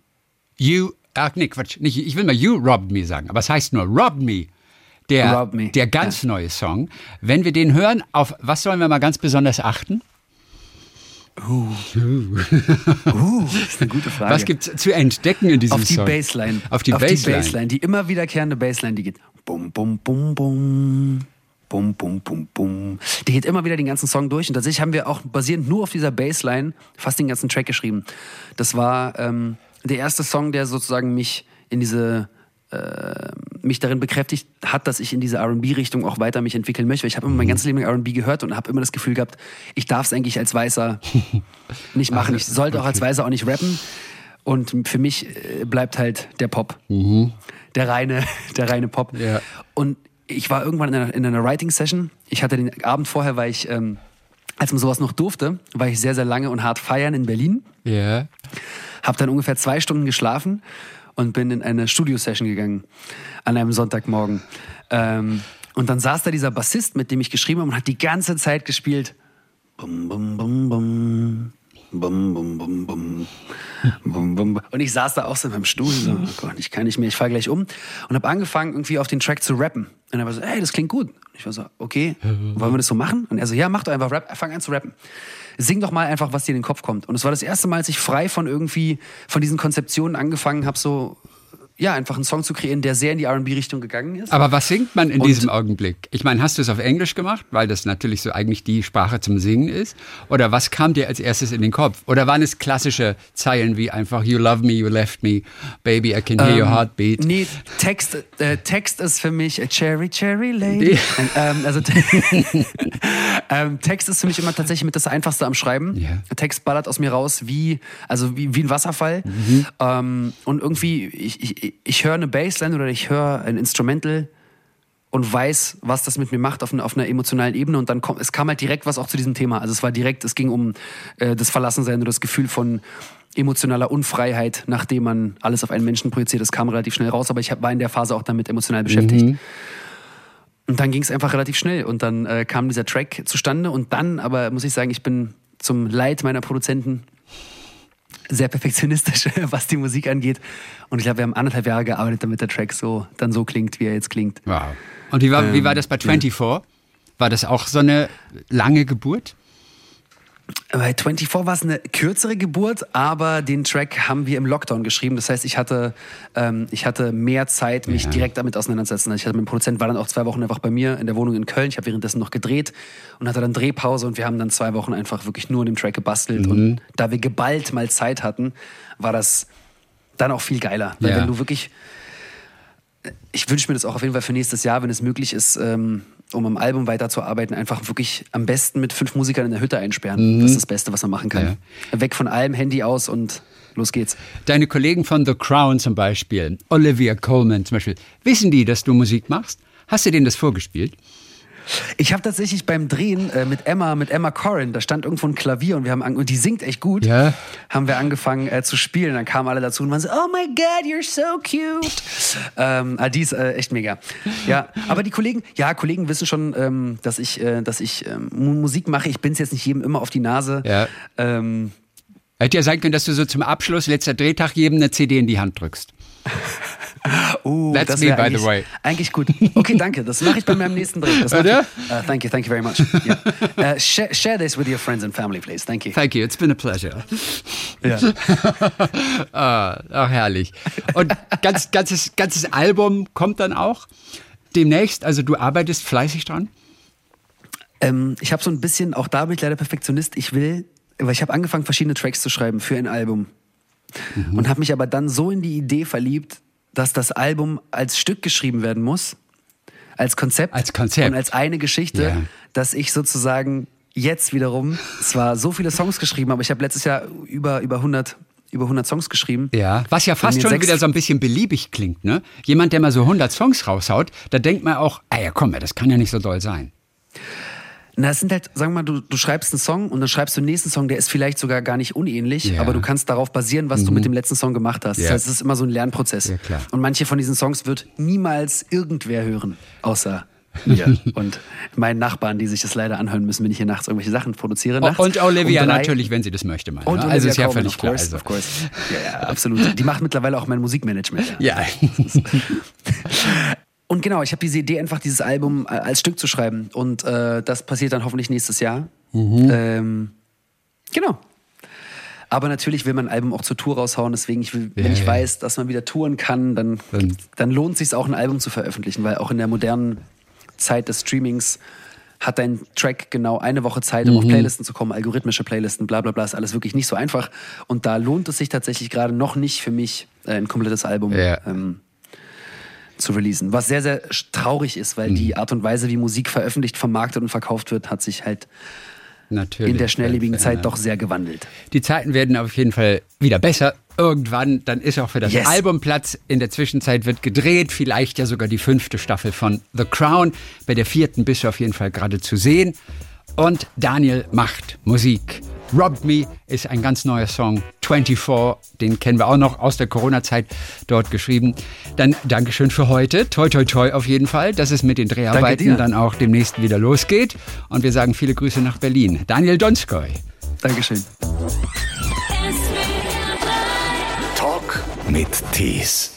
[SPEAKER 2] You, ach nee, Quatsch, nicht, ich will mal You Robbed Me sagen, aber es heißt nur Robbed Me. Der,
[SPEAKER 3] Robbed Me,
[SPEAKER 2] der ganz neue Song. Wenn wir den hören, auf was sollen wir mal ganz besonders achten?
[SPEAKER 3] Uh. Uh, ist eine gute Frage.
[SPEAKER 2] Was gibt's zu entdecken in diesem
[SPEAKER 3] Auf die
[SPEAKER 2] Song?
[SPEAKER 3] Bassline.
[SPEAKER 2] Auf die Auf Bassline.
[SPEAKER 3] die Bassline, die immer wiederkehrende Bassline, die geht bum bum bum bum. Bum, bum, bum, bum. Die geht immer wieder den ganzen Song durch. Und tatsächlich haben wir auch basierend nur auf dieser Bassline fast den ganzen Track geschrieben. Das war ähm, der erste Song, der sozusagen mich in diese äh, mich darin bekräftigt hat, dass ich in diese R&B-Richtung auch weiter mich entwickeln möchte. Weil Ich habe immer mein ganzes Leben R&B gehört und habe immer das Gefühl gehabt, ich darf es eigentlich als Weißer nicht machen. Ich sollte auch als Weißer auch nicht rappen. Und für mich äh, bleibt halt der Pop. Der reine, der reine Pop.
[SPEAKER 2] Ja.
[SPEAKER 3] Und ich war irgendwann in einer, in einer Writing-Session. Ich hatte den Abend vorher, weil ich, ähm, als man sowas noch durfte, war ich sehr, sehr lange und hart feiern in Berlin.
[SPEAKER 2] Ja.
[SPEAKER 3] Hab dann ungefähr zwei Stunden geschlafen und bin in eine Studio-Session gegangen an einem Sonntagmorgen. Ähm, und dann saß da dieser Bassist, mit dem ich geschrieben habe und hat die ganze Zeit gespielt. Bum, bum, bum, bum. Bum, bum, bum, bum. Bum, bum. Und ich saß da auch so in meinem Stuhl, so, oh Gott, ich kann nicht mehr, ich fahr gleich um. Und habe angefangen, irgendwie auf den Track zu rappen. Und er war so, ey, das klingt gut. Und ich war so, okay, wollen wir das so machen? Und er so, ja, mach doch einfach Rap, fang an zu rappen. Sing doch mal einfach, was dir in den Kopf kommt. Und es war das erste Mal, als ich frei von irgendwie, von diesen Konzeptionen angefangen habe, so ja, einfach einen Song zu kreieren, der sehr in die RB-Richtung gegangen ist.
[SPEAKER 2] Aber was singt man in
[SPEAKER 3] Und-
[SPEAKER 2] diesem Augenblick? Ich meine, hast du es auf Englisch gemacht, weil das natürlich so eigentlich die Sprache zum Singen ist? Oder was kam dir als erstes in den Kopf? Oder waren es klassische Zeilen wie einfach You love me, you left me, baby, I can hear your heartbeat?
[SPEAKER 3] Nee, Text, äh, Text ist für mich a Cherry, Cherry Lady. ähm, also, ähm, Text ist für mich immer tatsächlich mit das Einfachste am Schreiben.
[SPEAKER 2] Ja.
[SPEAKER 3] Text ballert aus mir raus wie, also wie, wie ein Wasserfall.
[SPEAKER 2] Mhm.
[SPEAKER 3] Ähm, und irgendwie, ich, ich, ich höre eine Bassline oder ich höre ein Instrumental und weiß, was das mit mir macht auf, einer- auf einer emotionalen Ebene. Und dann kommt, es kam halt direkt was auch zu diesem Thema. Also es war direkt, es ging um äh, das Verlassensein oder das Gefühl von emotionaler Unfreiheit, nachdem man alles auf einen Menschen projiziert. Das kam relativ schnell raus, aber ich hab, war in der Phase auch damit emotional beschäftigt. Und dann ging es einfach relativ schnell und dann äh, kam dieser Track zustande und dann, aber muss ich sagen, ich bin zum Leid meiner Produzenten sehr perfektionistisch, was die Musik angeht. Und ich glaube, wir haben anderthalb Jahre gearbeitet, damit der Track so dann so klingt, wie er jetzt klingt.
[SPEAKER 2] Wow. Und wie war, wie war das bei 24? War das auch so eine lange Geburt?
[SPEAKER 3] Bei 24 war es eine kürzere Geburt, aber den Track haben wir im Lockdown geschrieben. Das heißt, ich hatte, ähm, ich hatte mehr Zeit, mich
[SPEAKER 2] Ja.
[SPEAKER 3] direkt damit auseinanderzusetzen. Also Ich hatte, mein Produzent war dann auch zwei Wochen einfach bei mir in der Wohnung in Köln. Ich habe währenddessen noch gedreht und hatte dann Drehpause und wir haben dann zwei Wochen einfach wirklich nur an dem Track gebastelt.
[SPEAKER 2] Mhm.
[SPEAKER 3] Und da wir geballt mal Zeit hatten, war das dann auch viel geiler. Weil
[SPEAKER 2] Ja.
[SPEAKER 3] wenn du wirklich ich wünsche mir das auch auf jeden Fall für nächstes Jahr, wenn es möglich ist, ähm, um am Album weiterzuarbeiten, einfach wirklich am besten mit fünf Musikern in der Hütte einsperren. Das ist das Beste, was man machen kann. Weg von allem, Handy aus und los geht's.
[SPEAKER 2] Deine Kollegen von The Crown zum Beispiel, Olivia Coleman zum Beispiel, wissen die, dass du Musik machst? Hast du denen das vorgespielt?
[SPEAKER 3] Ich habe tatsächlich beim Drehen äh, mit Emma, mit Emma Corrin, da stand irgendwo ein Klavier und wir haben und die singt echt gut.
[SPEAKER 2] Ja.
[SPEAKER 3] Haben wir angefangen äh, zu spielen. Dann kamen alle dazu und waren so, oh my God, you're so cute. ähm, ah, die ist äh, echt mega. Ja, aber die Kollegen, ja, Kollegen wissen schon, ähm, dass ich, äh, dass ich ähm, Mu- Musik mache. Ich bin's jetzt nicht jedem immer auf die Nase.
[SPEAKER 2] Ja.
[SPEAKER 3] Ähm,
[SPEAKER 2] Hätte ja sein können, dass du so zum Abschluss, letzter Drehtag, jedem eine CD in die Hand drückst.
[SPEAKER 3] Oh,
[SPEAKER 2] That's
[SPEAKER 3] das
[SPEAKER 2] me, by the
[SPEAKER 3] eigentlich-
[SPEAKER 2] way.
[SPEAKER 3] Eigentlich gut. Okay, danke. Das mache ich bei meinem nächsten Dreh. Das
[SPEAKER 2] Oder?
[SPEAKER 3] Uh, thank you, thank you very much. Yeah. Uh, share, share this with your friends and family, please. Thank you.
[SPEAKER 2] Thank you, it's been a pleasure.
[SPEAKER 3] Ja.
[SPEAKER 2] Ah, ach, herrlich. Und ganz, ganzes, ganzes Album kommt dann auch demnächst. Also du arbeitest fleißig dran.
[SPEAKER 3] Ähm, ich habe so ein bisschen, auch da bin ich leider Perfektionist. Ich will, weil ich habe angefangen, verschiedene Tracks zu schreiben für ein Album.
[SPEAKER 2] Mhm.
[SPEAKER 3] Und habe mich aber dann so in die Idee verliebt, dass das Album als Stück geschrieben werden muss. Als Konzept.
[SPEAKER 2] Als Konzept.
[SPEAKER 3] Und als eine Geschichte,
[SPEAKER 2] Ja.
[SPEAKER 3] dass ich sozusagen jetzt wiederum zwar so viele Songs geschrieben habe, ich habe letztes Jahr über, über 100 über 100 Songs geschrieben.
[SPEAKER 2] Ja, was ja fast schon wieder so ein bisschen beliebig klingt, ne? Jemand, der mal so 100 Songs raushaut, da denkt man auch, ah ja, komm, das kann ja nicht so doll sein.
[SPEAKER 3] Na, es sind halt, sagen wir mal, du, du schreibst einen Song und dann schreibst du den nächsten Song, der ist vielleicht sogar gar nicht unähnlich,
[SPEAKER 2] Ja. Mhm.
[SPEAKER 3] aber du kannst darauf basieren, was du mit dem letzten Song gemacht hast.
[SPEAKER 2] Ja.
[SPEAKER 3] Das heißt, es ist immer so ein Lernprozess.
[SPEAKER 2] Ja, klar.
[SPEAKER 3] Und manche von diesen Songs wird niemals irgendwer hören, außer mir und meinen Nachbarn, die sich das leider anhören müssen, wenn ich hier nachts irgendwelche Sachen produziere. Nachts
[SPEAKER 2] Und Olivia
[SPEAKER 3] um
[SPEAKER 2] natürlich, wenn sie das möchte, mal.
[SPEAKER 3] Und
[SPEAKER 2] ne?
[SPEAKER 3] Olivia
[SPEAKER 2] Also ist ja
[SPEAKER 3] Colman,
[SPEAKER 2] völlig
[SPEAKER 3] of
[SPEAKER 2] klar.
[SPEAKER 3] course,
[SPEAKER 2] Also.
[SPEAKER 3] of course. Ja, ja, absolut. Die macht mittlerweile auch mein Musikmanagement.
[SPEAKER 2] Ja.
[SPEAKER 3] Und genau, ich habe diese Idee, einfach dieses Album äh, als Stück zu schreiben. Und äh, das passiert dann hoffentlich nächstes Jahr.
[SPEAKER 2] Mhm.
[SPEAKER 3] Ähm, genau. Aber natürlich will man ein Album auch zur Tour raushauen. Deswegen, ich will, wenn
[SPEAKER 2] Ja,
[SPEAKER 3] ich
[SPEAKER 2] ja.
[SPEAKER 3] weiß, dass man wieder touren kann, dann,
[SPEAKER 2] Dann-
[SPEAKER 3] dann lohnt es sich auch, ein Album zu veröffentlichen. Weil auch in der modernen Zeit des Streamings hat dein Track genau eine Woche Zeit, um auf Playlisten zu kommen, algorithmische Playlisten, bla bla bla, ist alles wirklich nicht so einfach. Und da lohnt es sich tatsächlich gerade noch nicht für mich, äh, ein komplettes Album
[SPEAKER 2] Ja.
[SPEAKER 3] ähm, zu releasen. Was sehr, sehr traurig ist, weil
[SPEAKER 2] Mhm.
[SPEAKER 3] die Art und Weise, wie Musik veröffentlicht, vermarktet und verkauft wird, hat sich halt
[SPEAKER 2] Natürlich.
[SPEAKER 3] in der schnelllebigen. Zeit doch sehr gewandelt.
[SPEAKER 2] Die Zeiten werden auf jeden Fall wieder besser. Irgendwann, dann ist auch für das
[SPEAKER 3] Yes.
[SPEAKER 2] Album Platz. In der Zwischenzeit wird gedreht, vielleicht ja sogar die fünfte Staffel von The Crown. Bei der vierten bist du auf jeden Fall gerade zu sehen. Und Daniel macht Musik. Robbed Me ist ein ganz neuer Song. 24, den kennen wir auch noch aus der Corona-Zeit dort geschrieben. Dann Dankeschön für heute. Toi, toi, toi auf jeden Fall, dass es mit den Dreharbeiten dann auch demnächst wieder losgeht. Und wir sagen viele Grüße nach Berlin. Daniel Donskoy.
[SPEAKER 3] Dankeschön.
[SPEAKER 1] Talk mit Tees.